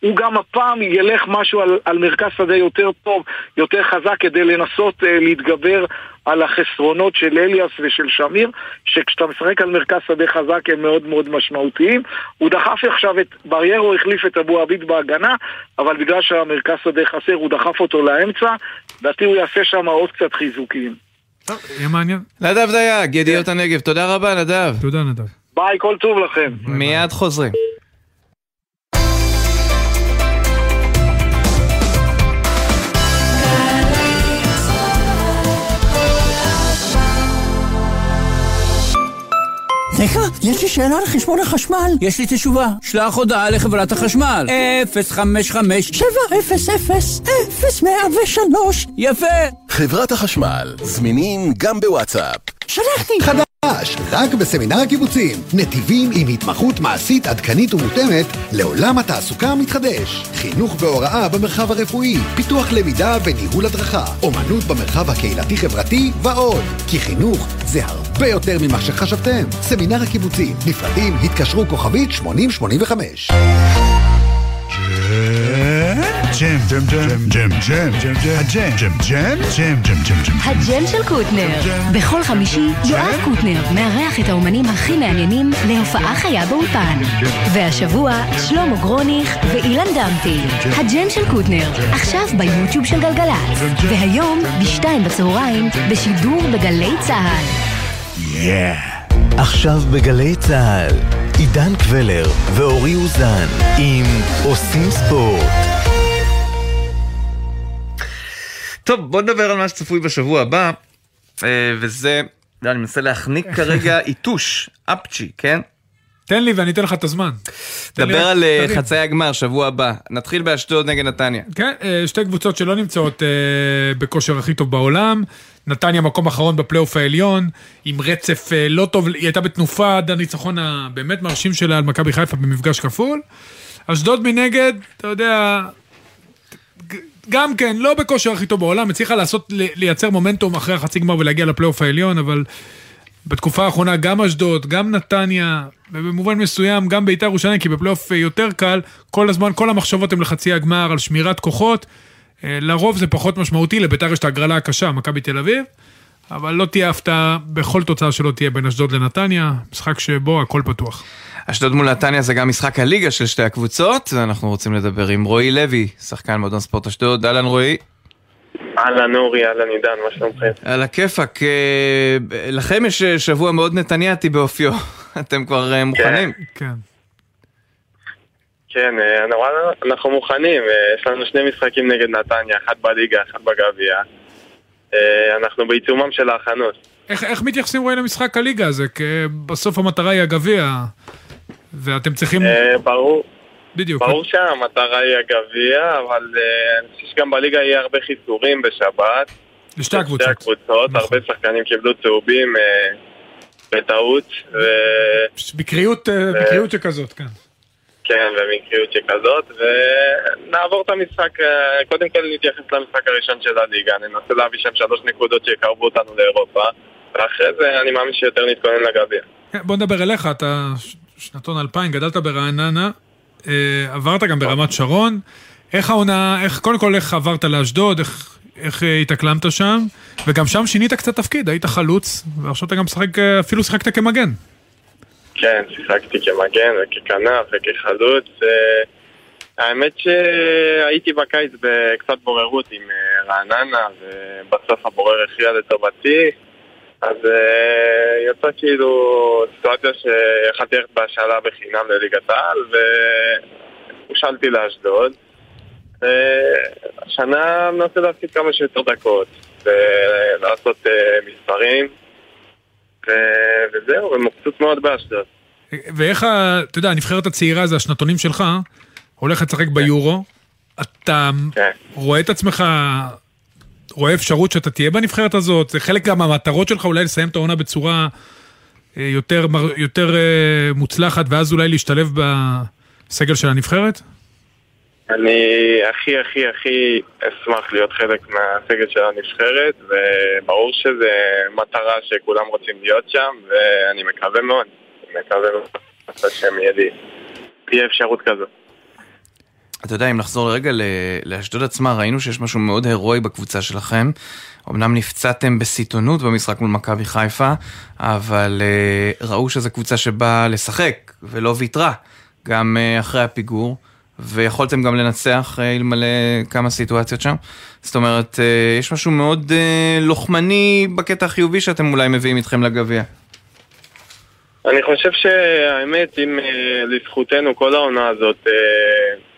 הוא גם הפעם ילך משהו על, על מרכז שדה יותר טוב, יותר חזק כדי לנסות uh, להתגבר על החסרונות של אליאס ושל שמיר שכשאתה משחק על מרכז שדה חזק הם מאוד מאוד משמעותיים הוא דחף עכשיו את בריירו החליף את אבו עביד בהגנה אבל בגלל שהמרכז שדה חסר הוא דחף אותו לאמצע לדעתי הוא יעשה שם עוד קצת חיזוקים יהיה מעניין. נדב דייג, ידיעות הנגב, תודה רבה נדב. תודה נדב. ביי, כל טוב לכם. מיד חוזרים. סליחה, יש לי שאלה על חשבון החשמל. יש לי תשובה. שלח הודעה לחברת החשמל. 055 700 0103 יפה. חברת החשמל, זמינים גם בוואטסאפ. שלחתי. חדש, רק בסמינר הקיבוצים. נתיבים עם התמחות מעשית עדכנית ומותאמת לעולם התעסוקה המתחדש. חינוך והוראה במרחב הרפואי, פיתוח למידה וניהול הדרכה, אומנות במרחב הקהילתי-חברתי ועוד. כי חינוך זה הרבה יותר ממה שחשבתם. סמינר הקיבוצים, נפרדים, התקשרו כוכבית 8085. ג'ם, ג'ם, ג'ם, ג'ם, ג'ם, ג'ם, הג'ם, ג'ם, ג'ם, ג'ם, ג'ם, ג'ם, ג'ם. הג'ם של קוטנר. בכל חמישי יואב קוטנר מארח את האומנים הכי מעניינים להופעה חיה באולפן. והשבוע שלמה גרוניך ואילן דמתי. הג'ם של קוטנר, עכשיו ביוטיוב של גלגלצ. והיום, בשתיים בצהריים, בשידור בגלי צה"ל. עכשיו בגלי צה"ל, עידן קבלר ואורי אוזן עם עושים ספורט. טוב, בוא נדבר על מה שצפוי בשבוע הבא, אה, וזה, אני מנסה להחניק כרגע (laughs) איתוש, אפצ'י, כן? תן לי ואני אתן לך את הזמן. דבר על אה. חצאי הגמר, שבוע הבא. נתחיל באשדוד נגד נתניה. כן, אה, שתי קבוצות שלא נמצאות בכושר הכי טוב בעולם. נתניה מקום אחרון בפלייאוף העליון, עם רצף לא טוב, היא הייתה בתנופה עד הניצחון הבאמת מרשים שלה על מכבי חיפה במפגש כפול. אשדוד מנגד, אתה יודע, גם כן, לא בכושר הכי טוב בעולם, הצליחה לעשות, לייצר מומנטום אחרי החצי גמר ולהגיע לפלייאוף העליון, אבל בתקופה האחרונה גם אשדוד, גם נתניה, ובמובן מסוים גם בית"ר ירושלים, כי בפלייאוף אה, יותר קל, כל הזמן, כל המחשבות הן לחצי הגמר על שמירת כוחות. אה, לרוב זה פחות משמעותי, לבית"ר יש את ההגרלה הקשה, מכבי תל אביב, אבל לא תהיה הפתעה בכל תוצאה שלא תהיה בין אשדוד לנתניה, משחק שבו הכל פתוח. אשדוד מול נתניה זה גם משחק הליגה של שתי הקבוצות, ואנחנו רוצים לדבר עם רועי לוי, שחקן מועדון ספורט אשדוד. אהלן רועי. אהלן אורי, אהלן עידן, מה שלומכם? על הכיפאק, אה, לכם יש אה, שבוע מאוד נתניאתי באופיו, (laughs) אתם כבר אה, מוכנים? כן. כן, וואלה, אנחנו מוכנים, יש לנו שני משחקים נגד נתניה, אחד בליגה, אחד בגביע. אנחנו בעיצומם של ההכנות. איך, איך מתייחסים רועי למשחק הליגה הזה? כי בסוף המטרה היא הגביע, ואתם צריכים... אה, ברור. בדיוק. ברור שהמטרה היא הגביע, אבל אה, אני חושב שגם בליגה יהיה הרבה חיסורים בשבת. לשתי הקבוצות. שתי הקבוצות, הרבה שחקנים קיבלו צהובים אה, בטעות, ו... בקריאות, אה, בקריאות שכזאת, כן. כן, במקריות שכזאת, ונעבור את המשחק, אה, קודם כל נתייחס למשחק הראשון של הליגה, ננסה להביא שם שלוש נקודות שיקרבו אותנו לאירופה, ואחרי זה אני מאמין שיותר נתכונן לגביע. כן, בוא נדבר אליך, אתה שנתון 2000, גדלת ברעננה, אה, עברת גם ברמת שרון. איך העונה, איך, קודם כל איך עברת לאשדוד, איך, איך התאקלמת שם, וגם שם שינית קצת תפקיד, היית חלוץ, ועכשיו אתה גם משחק, אה, אפילו שיחקת כמגן. כן, שיחקתי כמגן וככנף וכחלוץ. אה, האמת שהייתי בקיץ בקצת בוררות עם רעננה, ובסוף הבורר הכריע לטובתי. אז אה, יצא כאילו סיטואציה שיכלתי ללכת בהשאלה בחינם לליגת העל, והושאלתי לאשדוד. אה, השנה מנסה להפסיד כמה שיותר דקות, ולעשות אה, מספרים, וזהו, ומבסוט מאוד באשדוד. ואיך, אתה יודע, הנבחרת הצעירה זה השנתונים שלך, הולך לשחק ביורו, אתה רואה את עצמך, רואה אפשרות שאתה תהיה בנבחרת הזאת, זה חלק גם מהמטרות שלך אולי לסיים את העונה בצורה אה, יותר, יותר אה, מוצלחת, ואז אולי להשתלב בסגל של הנבחרת? אני הכי הכי הכי אשמח להיות חלק מהסגל של הנבחרת, וברור שזו מטרה שכולם רוצים להיות שם, ואני מקווה מאוד, מקווה מאוד שהשם יהיה לי, תהיה אפשרות כזאת. אתה יודע, אם נחזור רגע ל- לאשדוד עצמה, ראינו שיש משהו מאוד הירואי בקבוצה שלכם. אמנם נפצעתם בסיטונות במשחק מול מכבי חיפה, אבל uh, ראו שזו קבוצה שבאה לשחק ולא ויתרה, גם uh, אחרי הפיגור, ויכולתם גם לנצח uh, אלמלא כמה סיטואציות שם. זאת אומרת, יש משהו מאוד לוחמני בקטע החיובי שאתם אולי מביאים איתכם לגביע. אני חושב שהאמת, אם אה, לזכותנו כל העונה הזאת, אה,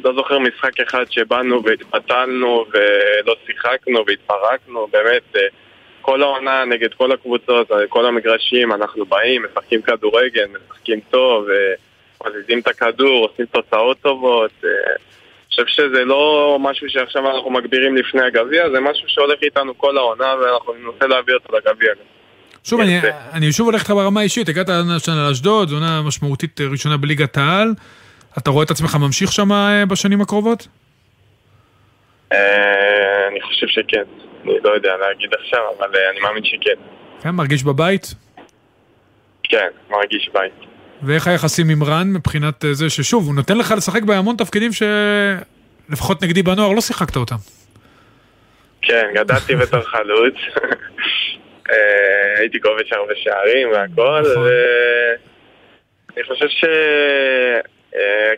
לא זוכר משחק אחד שבאנו והתבטלנו ולא שיחקנו והתפרקנו, באמת, אה, כל העונה נגד כל הקבוצות, כל המגרשים, אנחנו באים, משחקים כדורגל, משחקים טוב, מזיזים את הכדור, עושים תוצאות טובות. אני חושב שזה לא משהו שעכשיו אנחנו מגבירים לפני הגביע, זה משהו שהולך איתנו כל העונה ואנחנו ננסה להביא אותו לגביע. שוב, אני, אני שוב הולך איתך ברמה האישית, הגעת השנה לאשדוד, זו עונה משמעותית אה, ראשונה בליגת העל. אתה רואה את עצמך ממשיך שם אה, בשנים הקרובות? אה, אני חושב שכן. אני לא יודע להגיד עכשיו, אבל אני מאמין שכן. כן, מרגיש בבית? כן, מרגיש בית. ואיך היחסים עם רן מבחינת זה ששוב, הוא נותן לך לשחק בהמון תפקידים שלפחות נגדי בנוער לא שיחקת אותם. כן, גדלתי בתור חלוץ. אה, הייתי כובש הרבה שערים והכל, ואני חושב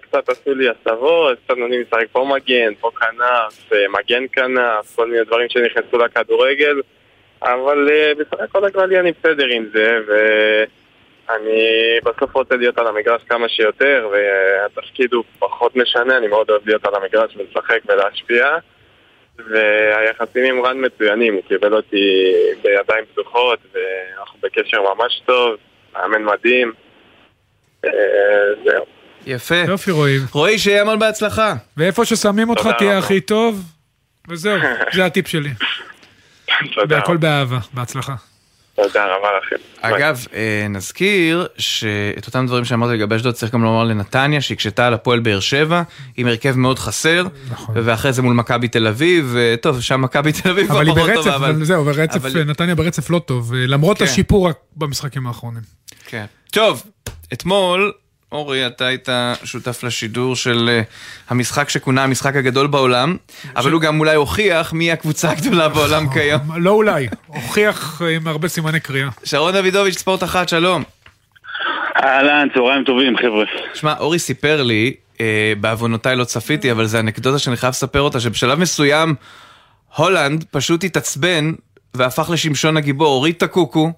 שקצת עשו לי הסבות, קצת נותנים לשחק פה מגן, פה כנף, אה, מגן כנף, כל מיני דברים שנכנסו לכדורגל, אבל אה, בסך הכל הכללי אני בסדר עם זה, ואני בסוף רוצה להיות על המגרש כמה שיותר, והתפקיד הוא פחות משנה, אני מאוד אוהב להיות על המגרש ולשחק ולהשפיע. והיחסים עם רן מצוינים, הוא קיבל אותי בידיים פתוחות ואנחנו בקשר ממש טוב, מאמן מדהים אה, זהו. יפה. יופי רועי. רועי, שיהיה המון בהצלחה. ואיפה ששמים אותך תהיה. הכי טוב, וזהו, (laughs) זה הטיפ שלי. תודה והכל באהבה, בהצלחה. תודה רבה לכם. אגב, אה, נזכיר שאת אותם דברים שאמרתי לגבי אשדוד צריך גם לומר לנתניה, שהקשתה על הפועל באר שבע, עם הרכב מאוד חסר, נכון. ואחרי זה מול מכבי תל אביב, אה, טוב, שם מכבי תל אביב כבר אבל היא פחות ברצף, טובה, אבל זהו, ברצף, אבל- נתניה ברצף לא טוב, אה, למרות כן. השיפור במשחקים האחרונים. כן. טוב, אתמול, אורי, אתה היית שותף לשידור של אה, המשחק שכונה המשחק הגדול בעולם, אבל הוא גם אולי הוכיח מי הקבוצה הגדולה בעולם (laughs) כיום. לא אולי, הוכיח עם הרבה סימני קריאה. שרון דוידוביץ', ספורט אחת, שלום. אהלן, צהריים טובים, חבר'ה. שמע, אורי סיפר לי, אה, בעוונותיי לא צפיתי, אבל זו אנקדוטה שאני חייב לספר אותה, שבשלב מסוים הולנד פשוט התעצבן והפך לשמשון הגיבור, הוריד את הקוקו,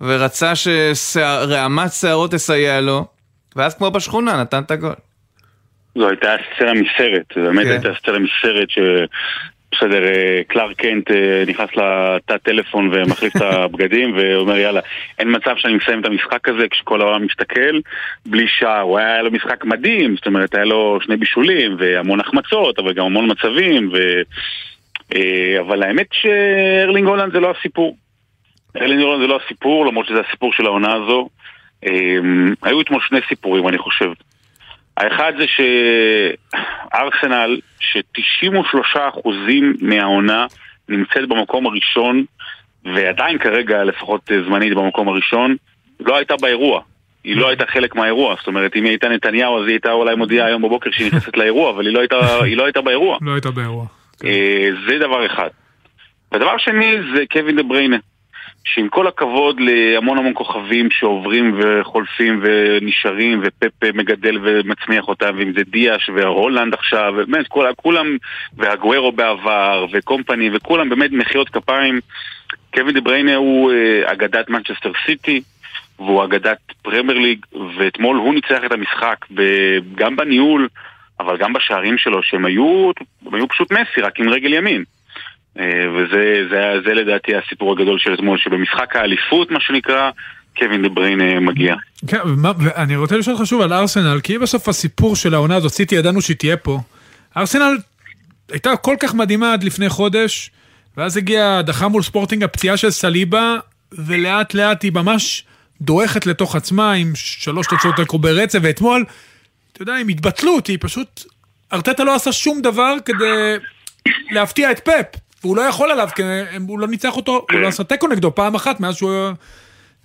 ורצה שרעמת שערות תסייע לו, ואז כמו בשכונה נתן את הגול. זו הייתה סצנה מסרט, זו באמת כן. הייתה סצנה מסרט ש... בסדר, אה, קלארק קנט אה, נכנס לתא טלפון ומחליף את (laughs) הבגדים ואומר יאללה, אין מצב שאני מסיים את המשחק הזה כשכל העולם מסתכל בלי שער, הוא היה לו משחק מדהים, זאת אומרת היה לו שני בישולים והמון החמצות אבל גם המון מצבים ו... אה, אבל האמת שארלינג הולנד זה לא הסיפור. ארלינג הולנד זה לא הסיפור, למרות שזה הסיפור של העונה הזו. אה, היו אתמול שני סיפורים אני חושב. האחד זה שארסנל, ש-93% מהעונה נמצאת במקום הראשון, ועדיין כרגע, לפחות זמנית במקום הראשון, לא הייתה באירוע. היא לא הייתה חלק מהאירוע, זאת אומרת, אם היא הייתה נתניהו אז היא הייתה אולי מודיעה היום בבוקר שהיא נכנסת (laughs) לאירוע, אבל היא לא הייתה, היא לא הייתה באירוע. לא הייתה באירוע. אה, זה דבר אחד. ודבר שני זה קווין דה בריינה, שעם כל הכבוד להמון המון כוכבים שעוברים וחולפים ונשארים ופפה מגדל ומצמיח אותם, ואם זה דיאש והולנד עכשיו, באמת כל, כולם, ואגוארו בעבר וקומפני וכולם באמת מחיאות כפיים. קווין דה בריינה הוא אה, אגדת מנצ'סטר סיטי והוא אגדת פרמייר ליג ואתמול הוא ניצח את המשחק גם בניהול אבל גם בשערים שלו שהם היו, היו פשוט מסי רק עם רגל ימין וזה זה, זה לדעתי הסיפור הגדול של אתמול, שבמשחק האליפות, מה שנקרא, קווין דה בריין אה, מגיע. כן, ומה- ואני רוצה לשאול אותך שוב על ארסנל, כי בסוף הסיפור של העונה הזאת, סיטי ידענו שהיא תהיה פה. ארסנל הייתה כל כך מדהימה עד לפני חודש, ואז הגיעה הדחה מול ספורטינג, הפציעה של סליבה, ולאט לאט היא ממש דועכת לתוך עצמה עם שלוש תוצאות תיקו ברצף, ואתמול, אתה יודע, עם התבטלות, היא פשוט... ארטטה לא עשה שום דבר כדי להפתיע את פפ, והוא לא יכול עליו, כי הוא לא ניצח אותו, הוא לא עשה תיקו נגדו פעם אחת מאז שהוא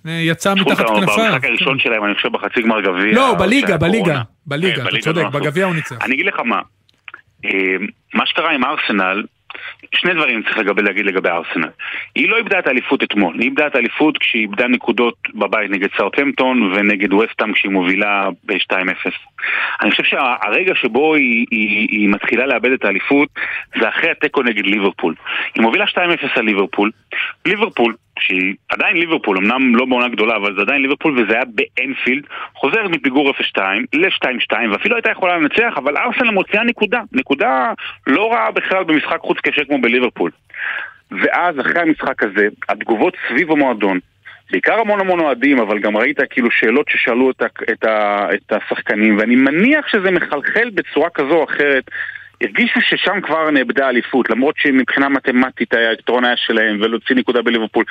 אה, יצא מתחת כנפיו. במשחק הראשון שלהם, אני חושב בחצי גמר גביע. לא, בליגה, בליגה, קורונה. בליגה, כן, אתה צודק, לא. בגביע הוא ניצח. אני אגיד לך מה, אה, מה שקרה עם ארסנל, שני דברים צריך לגבי, להגיד לגבי ארסנל. היא לא איבדה את האליפות אתמול, היא איבדה את האליפות כשהיא איבדה נקודות בבית נגד סאוטהמפטון ונגד וסטאם כשהיא מובילה ב-2-0. אני חושב שהרגע שבו היא, היא, היא מתחילה לאבד את האליפות זה אחרי התיקו נגד ליברפול. היא מובילה 2-0 על ליברפול. ליברפול, שהיא עדיין ליברפול, אמנם לא בעונה גדולה, אבל זה עדיין ליברפול וזה היה באנפילד, חוזרת מפיגור 0-2 ל-2-2 ואפילו הייתה יכולה לנצח, אבל ארסנל מוציאה נקודה, נקודה לא רעה בכלל במשחק חוץ קשה כמו בליברפול. ואז אחרי המשחק הזה, התגובות סביב המועדון, בעיקר המון המון אוהדים, אבל גם ראית כאילו שאלות ששאלו את, ה, את, ה, את השחקנים, ואני מניח שזה מחלחל בצורה כזו או אחרת. הרגישו ששם כבר נאבדה אליפות, למרות שמבחינה מתמטית היתרון היה שלהם, ולהוציא נקודה בליברפול.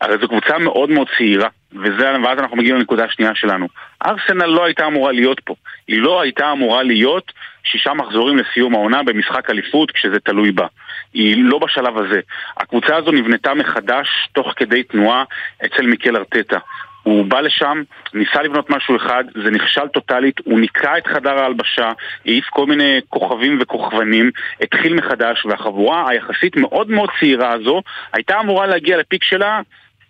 הרי זו קבוצה מאוד מאוד צעירה, וזה, ואז אנחנו מגיעים לנקודה השנייה שלנו. ארסנל לא הייתה אמורה להיות פה. היא לא הייתה אמורה להיות שישה מחזורים לסיום העונה במשחק אליפות כשזה תלוי בה. היא לא בשלב הזה. הקבוצה הזו נבנתה מחדש תוך כדי תנועה אצל מיקל ארטטה. הוא בא לשם, ניסה לבנות משהו אחד, זה נכשל טוטאלית, הוא ניקה את חדר ההלבשה, העיף כל מיני כוכבים וכוכבנים, התחיל מחדש, והחבורה היחסית מאוד מאוד צעירה הזו הייתה אמורה להגיע לפיק שלה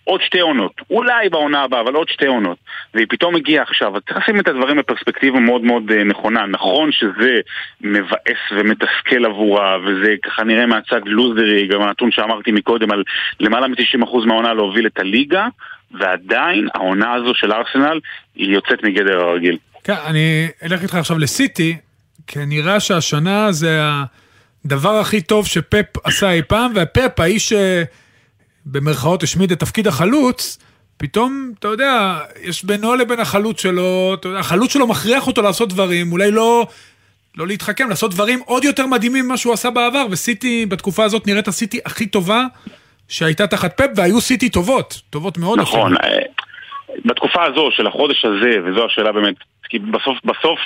עוד שתי עונות. אולי בעונה הבאה, אבל עוד שתי עונות. והיא פתאום הגיעה עכשיו. אז צריך לשים את הדברים בפרספקטיבה מאוד מאוד אה, נכונה. נכון שזה מבאס ומתסכל עבורה, וזה ככה נראה מהצד לוזרי, גם הנתון שאמרתי מקודם על למעלה מ-90% מהעונה להוביל את הליגה, ועדיין העונה הזו של ארסנל היא יוצאת מגדר הרגיל. כן, אני אלך איתך עכשיו לסיטי, כי נראה שהשנה זה הדבר הכי טוב שפפ עשה אי פעם, והפפ, האיש שבמרכאות השמיד את תפקיד החלוץ, פתאום, אתה יודע, יש בינו לבין החלוץ שלו, יודע, החלוץ שלו מכריח אותו לעשות דברים, אולי לא, לא להתחכם, לעשות דברים עוד יותר מדהימים ממה שהוא עשה בעבר, וסיטי בתקופה הזאת נראית הסיטי הכי טובה שהייתה תחת פפ, והיו סיטי טובות, טובות מאוד. נכון, אפילו. אה, בתקופה הזו של החודש הזה, וזו השאלה באמת, כי בסוף, בסוף,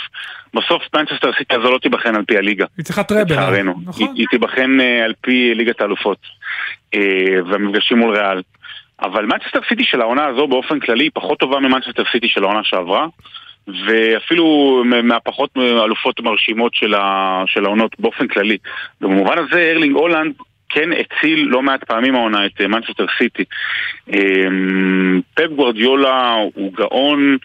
בסוף מנצ'סטר סיטי הזו לא תיבחן על פי הליגה. היא צריכה treble. לצערנו. נכון. היא, היא תיבחן אה, על פי ליגת האלופות, אה, והמפגשים מול ריאל. אבל מנצ'סטר סיטי של העונה הזו באופן כללי היא פחות טובה ממנצ'סטר סיטי של העונה שעברה. ואפילו מהפחות אלופות מרשימות של, ה, של העונות באופן כללי. במובן הזה ארלינג הולאנד כן הציל לא מעט פעמים העונה את מנצ'סטר סיטי. פפ גוורדיולה הוא גאון,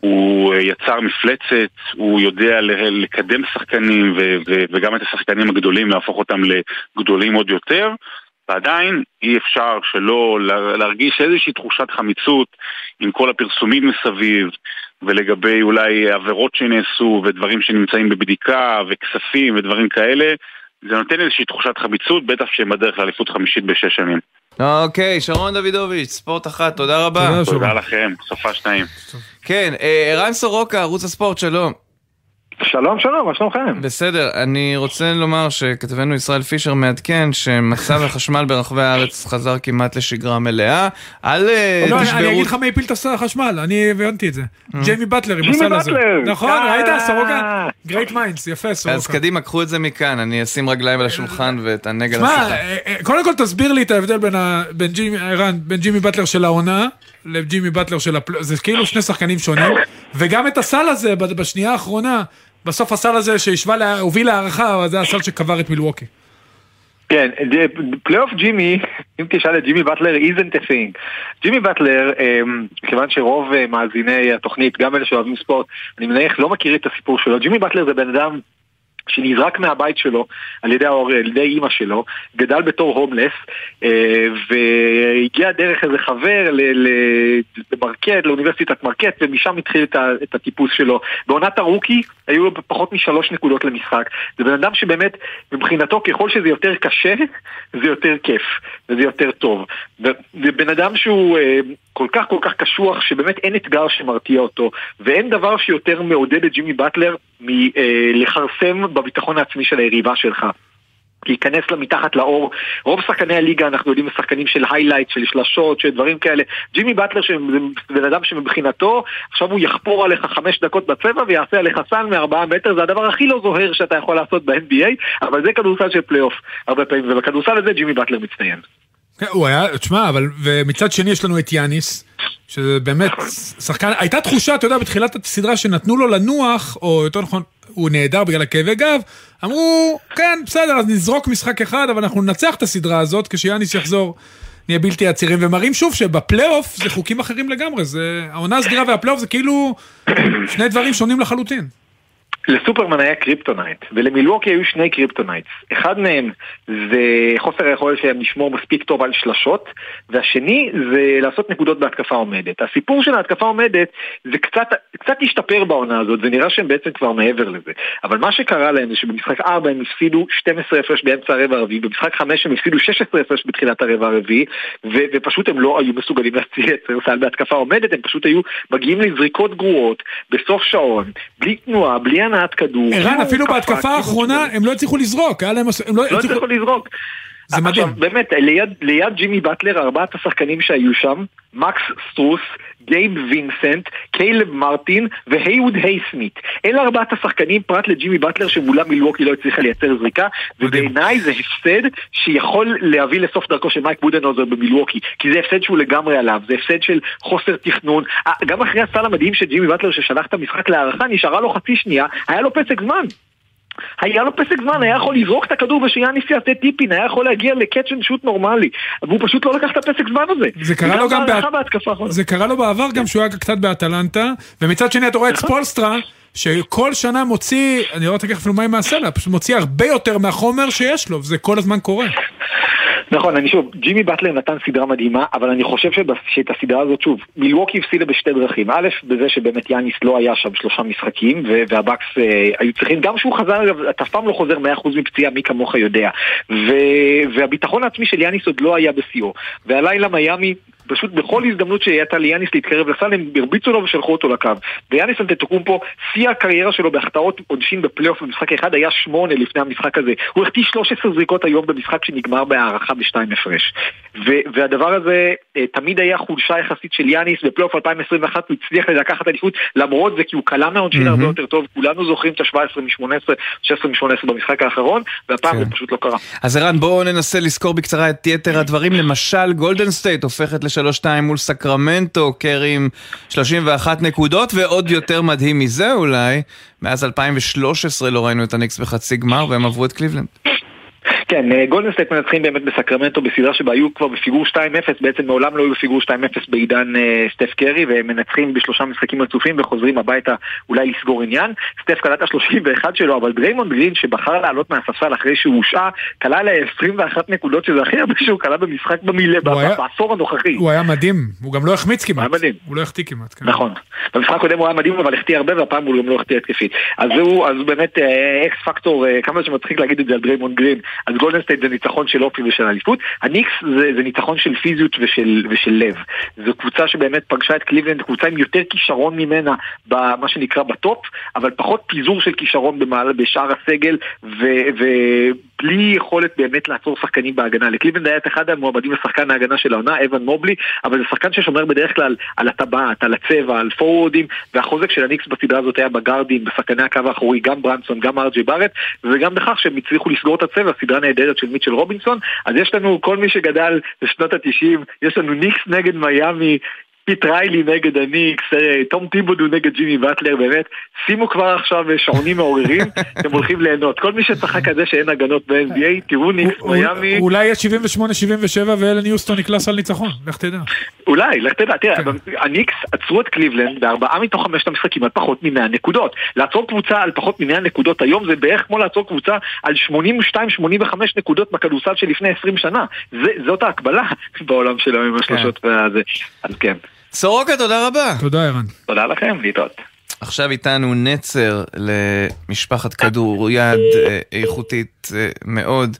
הוא אה, יצר מפלצת, הוא יודע לקדם שחקנים ו- ו- וגם את השחקנים הגדולים להפוך אותם לגדולים עוד יותר. ועדיין אי אפשר שלא לה- להרגיש איזושהי תחושת חמיצות עם כל הפרסומים מסביב ולגבי אולי עבירות שנעשו ודברים שנמצאים בבדיקה וכספים ודברים כאלה זה נותן איזושהי תחושת חמיצות, בטח שהם בדרך לאליפות חמישית בשש שנים. אוקיי, שרון דוידוביץ', ספורט אחת, תודה רבה. תודה לכם, סופה שניים. כן, אה, ערן סורוקה, ערוץ הספורט, שלום. שלום, שלום, מה שלומכם? בסדר, אני רוצה לומר שכתבנו ישראל פישר מעדכן שמצב החשמל ברחבי הארץ חזר כמעט לשגרה מלאה. אל אה, לא, אני- תשברו... אני אגיד לך מי הפיל את החשמל, אני הבנתי את זה. ג'יימי באטלר עם הסל הזה. נכון, אה. ראית? סורוקה? Great minds, יפה, אז סורוקה. קדימה, קחו את זה מכאן, אני אשים רגליים על השולחן ואתענג על השיחה. אה, אה, קודם כל תסביר לי את ההבדל בין ג'ימי, באטלר של העונה לג'ימי באטלר של הפל... זה כאילו שני שחקנים שונים, וגם את הסל הזה בשנייה האחרונה, בסוף הסל הזה שהשווה, לה- הוביל להארכה, זה הסל שקבר את מילווקי. כן, פלייאוף ג'ימי, אם תשאל את ג'ימי באטלר, a thing. ג'ימי באטלר, אמ, כיוון שרוב אה, מאזיני התוכנית, גם אלה שאוהבים ספורט, אני מניח לא מכיר את הסיפור שלו. ג'ימי באטלר זה בן אדם שנזרק מהבית שלו על ידי ההורה, על ידי אימא שלו, גדל בתור הומלס, אה, והגיע דרך איזה חבר למרקט, לאוניברסיטת מרקט, ומשם התחיל את, הטיפוס שלו. בעונת ה rookie היו לו פחות משלוש נקודות למשחק. זה בן אדם שבאמת, מבחינתו, ככל שזה יותר קשה, (laughs) זה יותר כיף, וזה יותר טוב. זה בן אדם שהוא אה, כל כך כל כך קשוח, שבאמת אין אתגר שמרתיע אותו, ואין דבר שיותר מעודד את ג'ימי באטלר מלכרסם בביטחון העצמי של היריבה שלך. להיכנס לה מתחת לעור. רוב שחקני הליגה אנחנו יודעים שחקנים של highlight, של שלשות, של דברים כאלה. ג'ימי באטלר שזה בן אדם שמבחינתו עכשיו הוא יחפור עליך חמש דקות בצבע ויעשה עליך סל מארבעה מטר, זה הדבר הכי לא זוהר שאתה יכול לעשות ב-NBA, אבל זה כדורסל של פלייאוף הרבה פעמים, ובכדורסל הזה ג'ימי באטלר מצטיין. כן, הוא היה, תשמע, אבל, ומצד שני יש לנו את יאניס, שזה באמת שחקן, הייתה תחושה, אתה יודע, בתחילת הסדרה שנתנו לו לנוח, או יותר נכון, הוא נעדר בגלל הכאבי גב, אמרו, כן, בסדר, אז נזרוק משחק אחד, אבל אנחנו ננצח את הסדרה הזאת, כשיאניס יחזור, נהיה בלתי עצירים, ומראים שוב שבפלייאוף זה חוקים אחרים לגמרי, זה, העונה הסדירה והפלייאוף זה כאילו שני דברים שונים לחלוטין. לסופרמן היה קריפטונייט, ולמילווקי היו שני kryptonites. אחד מהם זה חוסר היכולת שלהם לשמור מספיק טוב על שלשות, והשני זה לעשות נקודות בהתקפה עומדת. הסיפור של ההתקפה עומדת זה קצת, קצת השתפר בעונה הזאת, זה נראה שהם בעצם כבר מעבר לזה. אבל מה שקרה להם זה שבמשחק 4 הם הפסידו 12 הפרש באמצע הרבע הרביעי, במשחק 5 הם הפסידו 16 הפרש בתחילת הרבע הרביעי, ופשוט הם לא היו מסוגלים את סל בהתקפה עומדת, הם פשוט היו מגיעים לזריקות גרועות, בסוף שעון, בלי תנועה, בלי הנעת כדור. ערן, אפילו התקפה, בהתקפה כאילו האחרונה הם לא הצליחו לזרוק, היה להם... הם לא לא הצליחו לזרוק. זה מדהים. עכשיו, באמת, ליד, ליד ג'ימי באטלר, ארבעת השחקנים שהיו שם, מקס סטרוס, גייב וינסנט, קיילב מרטין והייווד הייסמית'. אלה ארבעת השחקנים פרט לג'ימי באטלר שמולם מילווקי לא הצליחה לייצר זריקה, ובעיניי זה הפסד שיכול להביא לסוף דרכו של מייק בודנוזר במילווקי, כי זה הפסד שהוא לגמרי עליו, זה הפסד של חוסר תכנון. גם אחרי הסל המדהים של ג'ימי באטלר ששלח את המשחק להארכה, נשארה לו חצי שנייה, היה לו פסק זמן. היה לו פסק זמן, היה יכול לזרוק את הכדור ושיאניס יעשה tip-in, היה יכול להגיע ל catch and shoot נורמלי, והוא פשוט לא לקח את הפסק זמן הזה. זה קרה לו גם בה-. זה קרה לו בעבר גם שהוא היה קצת באטלנטה, ומצד שני אתה רואה את נכון. ספולסטרה, שכל שנה מוציא, אני לא אגיד אפילו מים מהסלע, פשוט מוציא הרבה יותר מהחומר שיש לו, וזה כל הזמן קורה. נכון, אני שוב, ג'ימי באטלר נתן סדרה מדהימה, אבל אני חושב שאת הסדרה הזאת, שוב, מילווקי הפסידה בשתי דרכים. א', בזה שבאמת יאניס לא היה שם שלושה משחקים, ו- והבקס אה, היו צריכים, גם שהוא חזר, אתה אף פעם לא חוזר 100% מפציעה, מי כמוך יודע. והביטחון העצמי של יאניס עוד לא היה בשיאו. והלילה מיאמי... פשוט בכל הזדמנות שהייתה ליאניס להתקרב לסל, הם הרביצו לו ושלחו אותו לקו. ויאניס אנטטוקומפו, שיא הקריירה שלו בהחטאות עונשין בפלייאוף במשחק אחד היה שמונה לפני המשחק הזה. הוא החטיא 13 זריקות היום במשחק שנגמר בהערכה בשתיים הפרש. ו- והדבר הזה אה, תמיד היה חולשה יחסית של יאניס, בפלייאוף 2021 הוא הצליח לקחת אליפות למרות זה כי הוא קלע מהעונשין הרבה יותר טוב, כולנו זוכרים את ה-17 מ-18, 16 מ-18 במשחק האחרון, והפעם זה פשוט לא קרה. אז ערן, בואו ננסה לזכור בקצרה את יתר הדברים. למשל, גולדן סטייט הופכת ל-3-2 מול סקרמנטו, קרי עם 31 נקודות, ועוד יותר מדהים מזה אולי, מאז 2013 לא ראינו את הניקס בחצי גמר, והם עברו את קליבלנד. כן, אה, גולדן סטייט מנצחים באמת בסקרמנטו בסדרה שבה היו כבר בפיגור 2-0, בעצם מעולם לא היו בפיגור 2-0 בעידן אה, סטף קרי, והם מנצחים בשלושה משחקים רצופים וחוזרים הביתה אולי לסגור עניין. סטף קלע את ה-31 שלו, אבל דריימונד גרין שבחר לעלות מהספסל אחרי שהוא הושעה, קלע 21 נקודות, שזה הכי הרבה שהוא קלע במשחק במילה, בעשור הנוכחי. הוא היה מדהים, הוא גם לא החמיץ כמעט. הוא לא החטיא כמעט. כן. נכון. במשחק הקודם הוא היה מדהים אבל החטיא הרבה והפעם הוא גם לא החטיא התקפית. אז הוא, אז באמת אה, X factor, אה, כמה שמצחיק להגיד את זה על דריימונד גרין, אז גולדן סטייט זה ניצחון של אופי ושל אליפות. הניקס זה, זה ניצחון של פיזיות ושל, ושל לב. זו קבוצה שבאמת פגשה את קליבלנד, קבוצה עם יותר כישרון ממנה במה שנקרא ב top, אבל פחות פיזור של כישרון במעלה, בשאר הסגל, ו, ובלי יכולת באמת לעצור שחקנים בהגנה. לקליבלנד היה את אחד המועמדים לשחקן ההגנה של העונה, אוון מובלי, אבל זה שחקן ששומר בדרך כלל על הטבעת, על הצבע, על פורוורדים, והחוזק של הניקס בסדרה הזאת היה בגארדים, בשחקני הקו האחורי, גם ברנסון, גם אר ג'יי בארט, וגם בכך שהם הצליחו לסגור את הצבע, סדרה נהדרת של מיטשל רובינסון, אז יש לנו, כל מי שגדל בשנות התשעים, יש לנו ניקס נגד מיאמי, פט ריילי נגד הניקס, אה, תום טיבודו נגד ג'ימי באטלר, באמת, שימו כבר עכשיו אה, שעונים מעוררים, (laughs) אתם הולכים ליהנות. כל מי שצחק על זה שאין הגנות ב-NBA, תראו ניקס מיאמי, אולי יהיה 78-77 ואלן יוסטון יקלע סל ניצחון, לך תדע. אולי, לך תדע, תראה, הניקס עצרו את קליבלנד בארבעה מתוך חמשת המשחקים על פחות מ-100 נקודות. לעצור קבוצה על פחות מ-100 נקודות היום זה בערך כמו לעצור קבוצה על 82-85 נקודות בכדורסל של לפני 20 שנה. זאת ההקבלה (laughs) בעולם שלנו עם השלושות והזה. אז כן. סורוקה, תודה רבה. תודה, ערן. תודה לכם, להתראות. עכשיו איתנו נצר למשפחת כדוריד אה, איכותית אה, מאוד,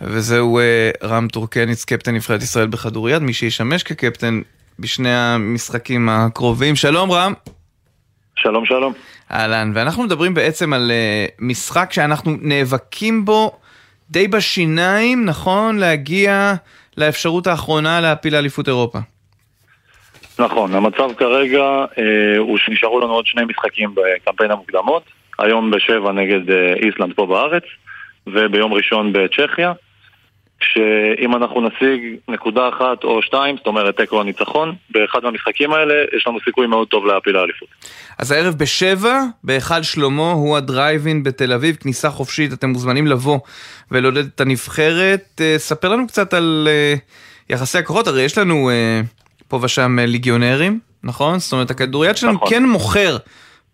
וזהו אה, רם טורקניץ, קפטן נבחרת ישראל בכדוריד, מי שישמש כקפטן בשני המשחקים הקרובים. שלום רם. שלום שלום. אהלן, ואנחנו מדברים בעצם על משחק שאנחנו נאבקים בו די בשיניים, נכון? להגיע לאפשרות האחרונה להפיל לאליפות אירופה. נכון, המצב כרגע אה, הוא שנשארו לנו עוד שני משחקים בקמפיין המוקדמות, היום בשבע נגד אה, איסלנד פה בארץ, וביום ראשון בצ'כיה, שאם אנחנו נשיג נקודה אחת או שתיים, זאת אומרת תיקו או ניצחון, באחד מהמשחקים האלה יש לנו סיכוי מאוד טוב להפיל לאליפות. אז הערב בשבע, בהיכל שלמה, הוא הדרייבין בתל אביב, כניסה חופשית, אתם מוזמנים לבוא ולעודד את הנבחרת. אה, ספר לנו קצת על אה, יחסי הכוחות, הרי יש לנו אה, פה ושם אה, ליגיונרים, נכון? זאת אומרת, הכדוריד שלנו נכון. כן מוכר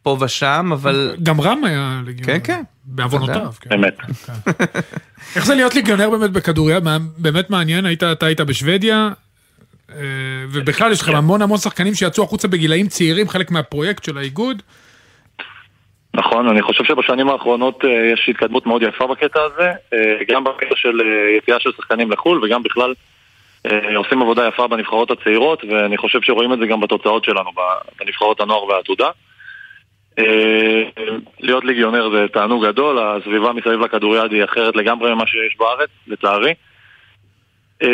פה ושם, אבל... גם רם היה ליגיונר. כן, כן. בעוונותיו. כן. באמת. איך זה להיות ליגיונר באמת בכדוריד? באמת מעניין, היית, אתה היית בשוודיה, אה, ובכלל יש לכם המון המון שחקנים שיצאו החוצה בגילאים צעירים, חלק מהפרויקט של האיגוד. נכון, אני חושב שבשנים האחרונות אה, יש התקדמות מאוד יפה בקטע הזה, גם בקטע של אה, יציאה של שחקנים לחו"ל וגם בכלל עושים עבודה יפה בנבחרות הצעירות ואני חושב שרואים את זה גם בתוצאות שלנו בנבחרות הנוער והעתודה. אה, להיות ליגיונר זה תענוג גדול, הסביבה מסביב לכדוריד היא אחרת לגמרי ממה שיש בארץ, לצערי. אה,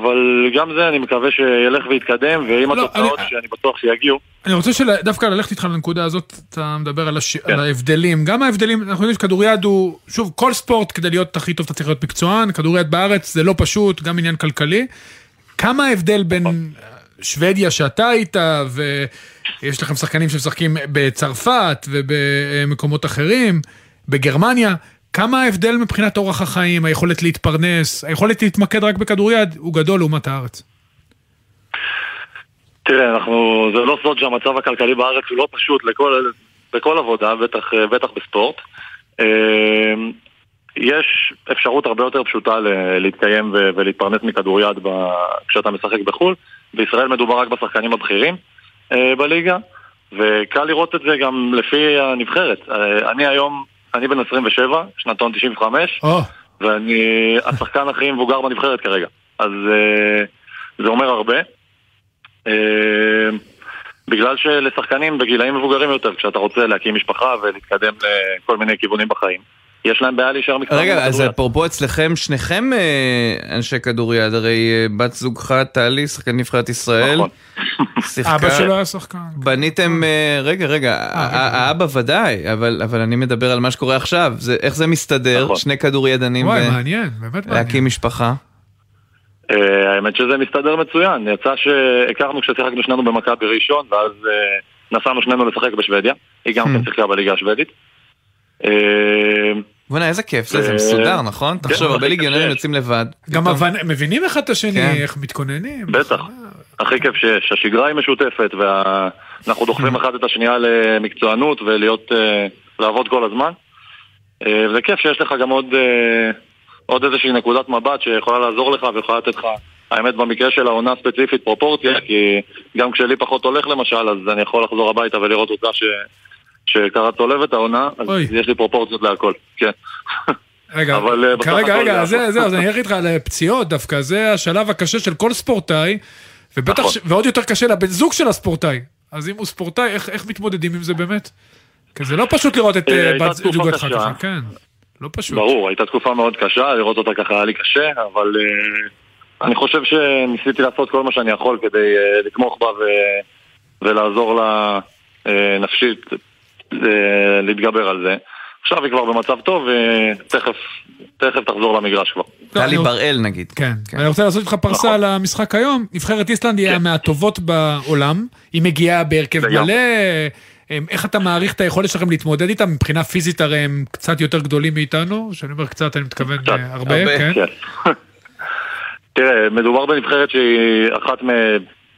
אבל גם זה אני מקווה שילך ויתקדם, ועם לא, התוצאות שאני בטוח שיגיעו, אני רוצה של... דווקא ללכת איתך לנקודה הזאת, אתה מדבר על, הש... כן. על ההבדלים. גם ההבדלים, אנחנו יודעים שכדוריד הוא, שוב, כל ספורט כדי להיות הכי טוב אתה צריך להיות מקצוען, כדוריד בארץ זה לא פשוט, גם עניין כלכלי. כמה ההבדל בין שוודיה שאתה היית, ויש לכם שחקנים שמשחקים בצרפת ובמקומות אחרים, בגרמניה, כמה ההבדל מבחינת אורח החיים, היכולת להתפרנס, היכולת להתמקד רק בכדוריד, הוא גדול לעומת הארץ. תראה, אנחנו, זה לא סוד שהמצב הכלכלי בארץ הוא לא פשוט לכל, בכל עבודה, בטח, בטח בספורט. אה, יש אפשרות הרבה יותר פשוטה להתקיים ולהתפרנס מכדוריד כשאתה משחק בחו"ל. בישראל מדובר רק בשחקנים הבכירים אה, בליגה, וקל לראות את זה גם לפי הנבחרת. אה, אני היום, אני בן 27, שנתון 95, או, ואני השחקן הכי מבוגר בנבחרת כרגע. אז אה, זה אומר הרבה. אה, בגלל שלשחקנים בגילאים מבוגרים יותר, כשאתה רוצה להקים משפחה ולהתקדם לכל מיני כיוונים בחיים, יש להם בעיה להישאר מקצוענים. רגע, אז. אפרופו אצלכם, שניכם אה, אנשי כדוריד, הרי אה, בת זוגך טלי, שחקן נבחרת ישראל. נכון. שיחקה- אבא שלו היה שחקן. בניתם, אה, רגע, רגע, האבא ודאי, אבל אבל אני מדבר על מה שקורה עכשיו. זה- איך זה מסתדר, נכון. שני כדורידנים, וואי, ו- מעניין, באמת מעניין. להקים משפחה? האמת שזה מסתדר מצוין. יצא שהכרנו כששיחקנו שנינו במכבי ראשון, ואז נסענו שנינו לשחק בשוודיה. היא גם Hmm. כן שיחקה בליגה השוודית. בוא'נה, איזה כיף זה, זה אה, מסודר, נכון? כן, תחשוב, הרבה ליגיונרים. יוצאים לבד. גם מבינים אחד את השני, כן. איך מתכוננים. בטח. הכי כיף שיש. השגרה היא משותפת, ואנחנו דוחפים אחד את השנייה למקצוענות ולהיות, אה, לעבוד כל הזמן. אה, וזה כיף שיש לך גם עוד, עוד איזושהי נקודת מבט שיכולה לעזור לך ויכולה לתת לך, האמת במקרה של העונה הספציפית פרופורציה, כי גם כשלי פחות הולך למשל, אז אני יכול לחזור הביתה ולראות אותה ש... שקרה צולבת העונה, אז. יש לי פרופורציות להכל, כן. רגע, אבל, אה, כרגע, רגע, זה זה, זהו, אז אני אלך איתך על פציעות דווקא, זה השלב הקשה של כל ספורטאי, ובטח, נכון. ש- ועוד יותר קשה לבן זוג של הספורטאי. אז אם הוא ספורטאי, איך, איך מתמודדים עם זה באמת? כי זה לא פשוט לראות את אה, אה, בת זוגתך. ככה, כן. לא פשוט. ברור, הייתה תקופה מאוד קשה, לראות אותה ככה היה לי קשה, אבל uh, אני חושב שניסיתי לעשות כל מה שאני יכול כדי uh, לתמוך בה ו- ולעזור לה uh, נפשית להתגבר על זה. עכשיו היא כבר במצב טוב ותכף תכף תחזור למגרש כבר. טלי נו. בראל נגיד. כן, ואני רוצה לעשות איתך פרסה נכון. על המשחק היום. נבחרת איסלנד היא מהטובות בעולם, היא מגיעה בהרכב. מלא. הם- איך אתה מעריך את היכולת שלכם להתמודד איתם? מבחינה פיזית הרי הם קצת יותר גדולים מאיתנו, כשאני אומר קצת אני מתכוון קצת. אה, הרבה, הרבה, כן. כן. (laughs) תראה, מדובר בנבחרת שהיא אחת מ...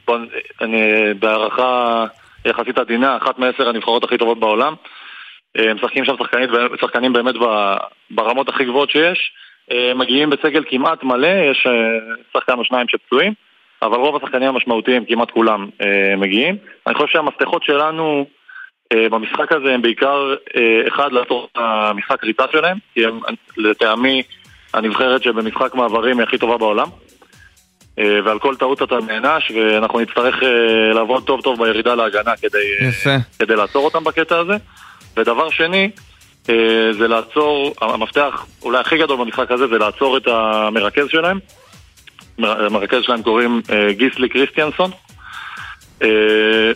בוא, אני בהערכה יחסית עדינה, אחת מעשר הנבחרות הכי טובות בעולם. אה, משחקים שם שחקנים, שחקנים באמת ברמות הכי גבוהות שיש. אה, מגיעים בסגל כמעט מלא, יש אה, שחקן או שניים שפצועים, אבל רוב השחקנים המשמעותיים, כמעט כולם, מגיעים. אני חושב שהמפתחות שלנו במשחק הזה הם בעיקר, אחד, לעצור את המשחק ריצה שלהם, כי הם, לטעמי, הנבחרת שבמשחק מעברים היא הכי טובה בעולם. אה, ועל כל טעות אתה נענש, ואנחנו נצטרך אה, לעבוד טוב טוב בירידה להגנה כדי, אה, יפה. כדי לעצור אותם בקטע הזה. ודבר שני, זה לעצור, המפתח אולי הכי גדול במשחק הזה זה לעצור את המרכז שלהם. מר- המרכז שלהם קוראים גיסלי קריסטיאנסון,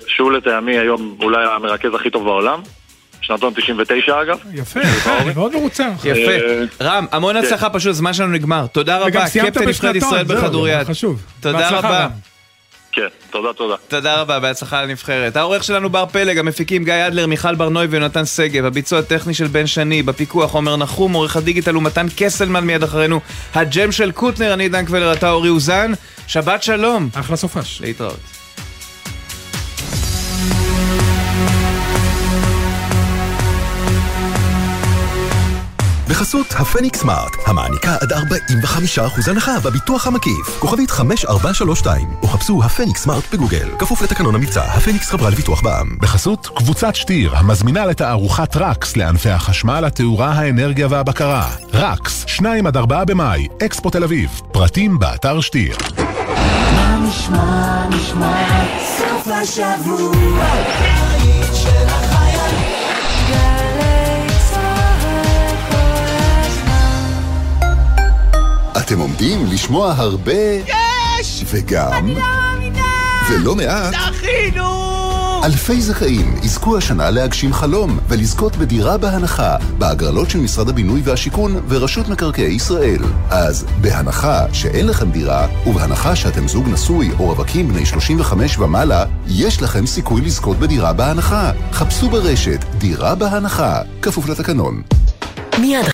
שהוא לטעמי היום אולי המרכז הכי טוב בעולם. שנתון 99 אגב. יפה, אני (laughs) מאוד מרוצה. יפה. אה, רם, המון כן. הצלחה, פשוט הזמן שלנו נגמר. תודה רבה, קפטן נבחרת ישראל בכדוריד. חשוב. תודה רבה. כן, תודה תודה. תודה רבה, בהצלחה לנבחרת. העורך שלנו בר פלג, המפיקים גיא אדלר, מיכל ברנוי ויונתן שגב, הביצוע הטכני של בן שני, בפיקוח עומר נחום, עורך הדיגיטל הוא מתן קסלמן מיד אחרינו, הג'ם של קוטנר, אני עידן קבלר, אתה אורי אוזן, שבת שלום. אחלה סופש. להתראות. בחסות הפניקס סמארט, המעניקה עד 45% הנחה בביטוח המקיף. כוכבית 5432, או חפשו הפניקס סמארט בגוגל. כפוף לתקנון המבצע, הפניקס חברה לביטוח בע"מ. בחסות קבוצת שטיר, המזמינה לתערוכת רקס לענפי החשמל, התאורה, האנרגיה והבקרה. רקס, 2 עד 4 במאי, אקספו תל אביב. פרטים באתר שטיר. מה נשמע, נשמע, סוף השבוע, אתם עומדים לשמוע הרבה... יש! וגם... ולא מעט... זכינו! אלפי זכאים יזכו השנה להגשים חלום ולזכות בדירה בהנחה בהגרלות של משרד הבינוי והשיכון ורשות מקרקעי ישראל. אז בהנחה שאין לכם דירה ובהנחה שאתם זוג נשוי או רווקים בני 35 ומעלה, יש לכם סיכוי לזכות בדירה בהנחה. חפשו ברשת דירה בהנחה, כפוף לתקנון. מיד